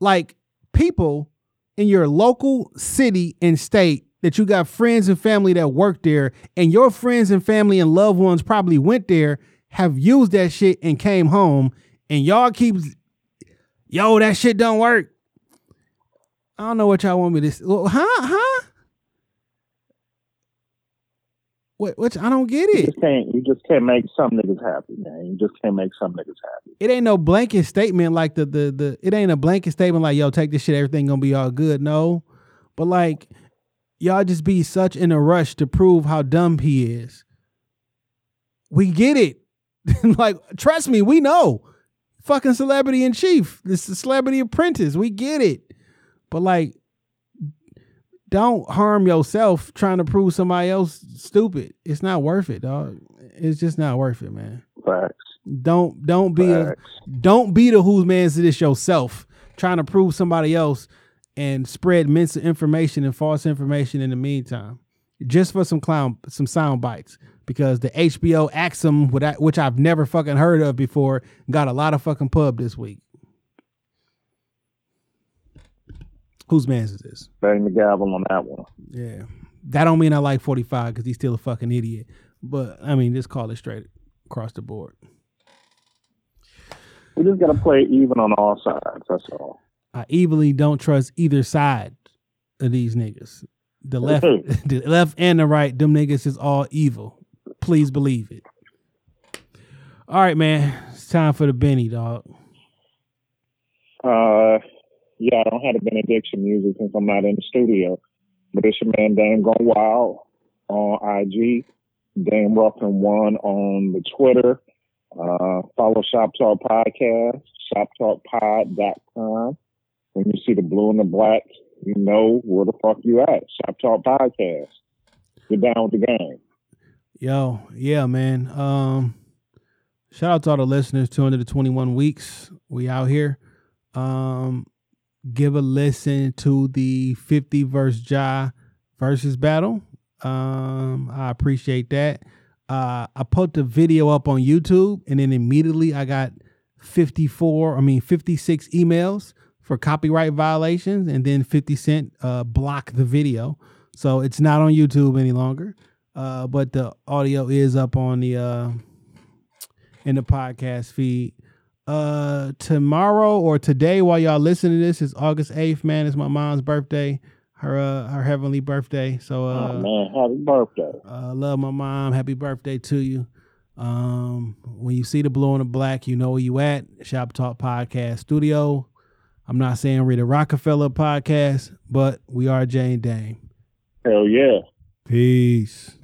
[SPEAKER 4] Like people in your local city and state that you got friends and family that work there, and your friends and family and loved ones probably went there, have used that shit and came home and y'all keep yo that shit don't work. I don't know what y'all want me to say. Huh? Huh? What? Which I don't get it.
[SPEAKER 5] You just can't. You just can't make some niggas happy, man. You just can't make some niggas happy.
[SPEAKER 4] It ain't no blanket statement like the the the. It ain't a blanket statement like yo, take this shit, everything gonna be all good. No, but like y'all just be such in a rush to prove how dumb he is. We get it. like trust me, we know fucking celebrity in chief. This is celebrity apprentice. We get it. But like, don't harm yourself trying to prove somebody else stupid. It's not worth it, dog. It's just not worth it, man.
[SPEAKER 5] Facts.
[SPEAKER 4] Don't don't be Facts. a don't be the who's man to this yourself, trying to prove somebody else and spread misinformation and false information in the meantime. Just for some clown some sound bites because the HBO Axios, which I've never fucking heard of before, got a lot of fucking pub this week. Whose man's is this?
[SPEAKER 5] The gavel on that one.
[SPEAKER 4] Yeah. That don't mean I like 45 because he's still a fucking idiot. But I mean, just call it straight across the board.
[SPEAKER 5] We just gotta play even on all sides. That's all.
[SPEAKER 4] I evilly don't trust either side of these niggas. The left, the left and the right, them niggas is all evil. Please believe it. All right, man. It's time for the Benny, dog.
[SPEAKER 5] Uh, yeah, I don't have the benediction music since I'm not in the studio. But it's your man Dame Gone Wild on IG, Dame Ruffin One on the Twitter. Uh, follow Shop Talk Podcast, shoptalkpod.com. When you see the blue and the black, you know where the fuck you at. Shop Talk Podcast. Get down with the game.
[SPEAKER 4] Yo, yeah, man. Um, shout out to all the listeners. Two hundred twenty-one weeks. We out here. Um, give a listen to the fifty verse Ja versus battle. Um, I appreciate that. Uh, I put the video up on YouTube, and then immediately I got fifty-four. I mean, fifty-six emails for copyright violations, and then fifty cent uh block the video, so it's not on YouTube any longer. Uh, but the audio is up on the uh in the podcast feed. Uh, tomorrow or today, while y'all listening to this, is August eighth. Man, it's my mom's birthday. Her uh, her heavenly birthday. So uh,
[SPEAKER 5] oh man, happy birthday!
[SPEAKER 4] uh, love my mom. Happy birthday to you. Um, when you see the blue and the black, you know where you at. Shop Talk Podcast Studio. I'm not saying the Rockefeller podcast, but we are Jane Dame.
[SPEAKER 5] Hell yeah.
[SPEAKER 4] Peace.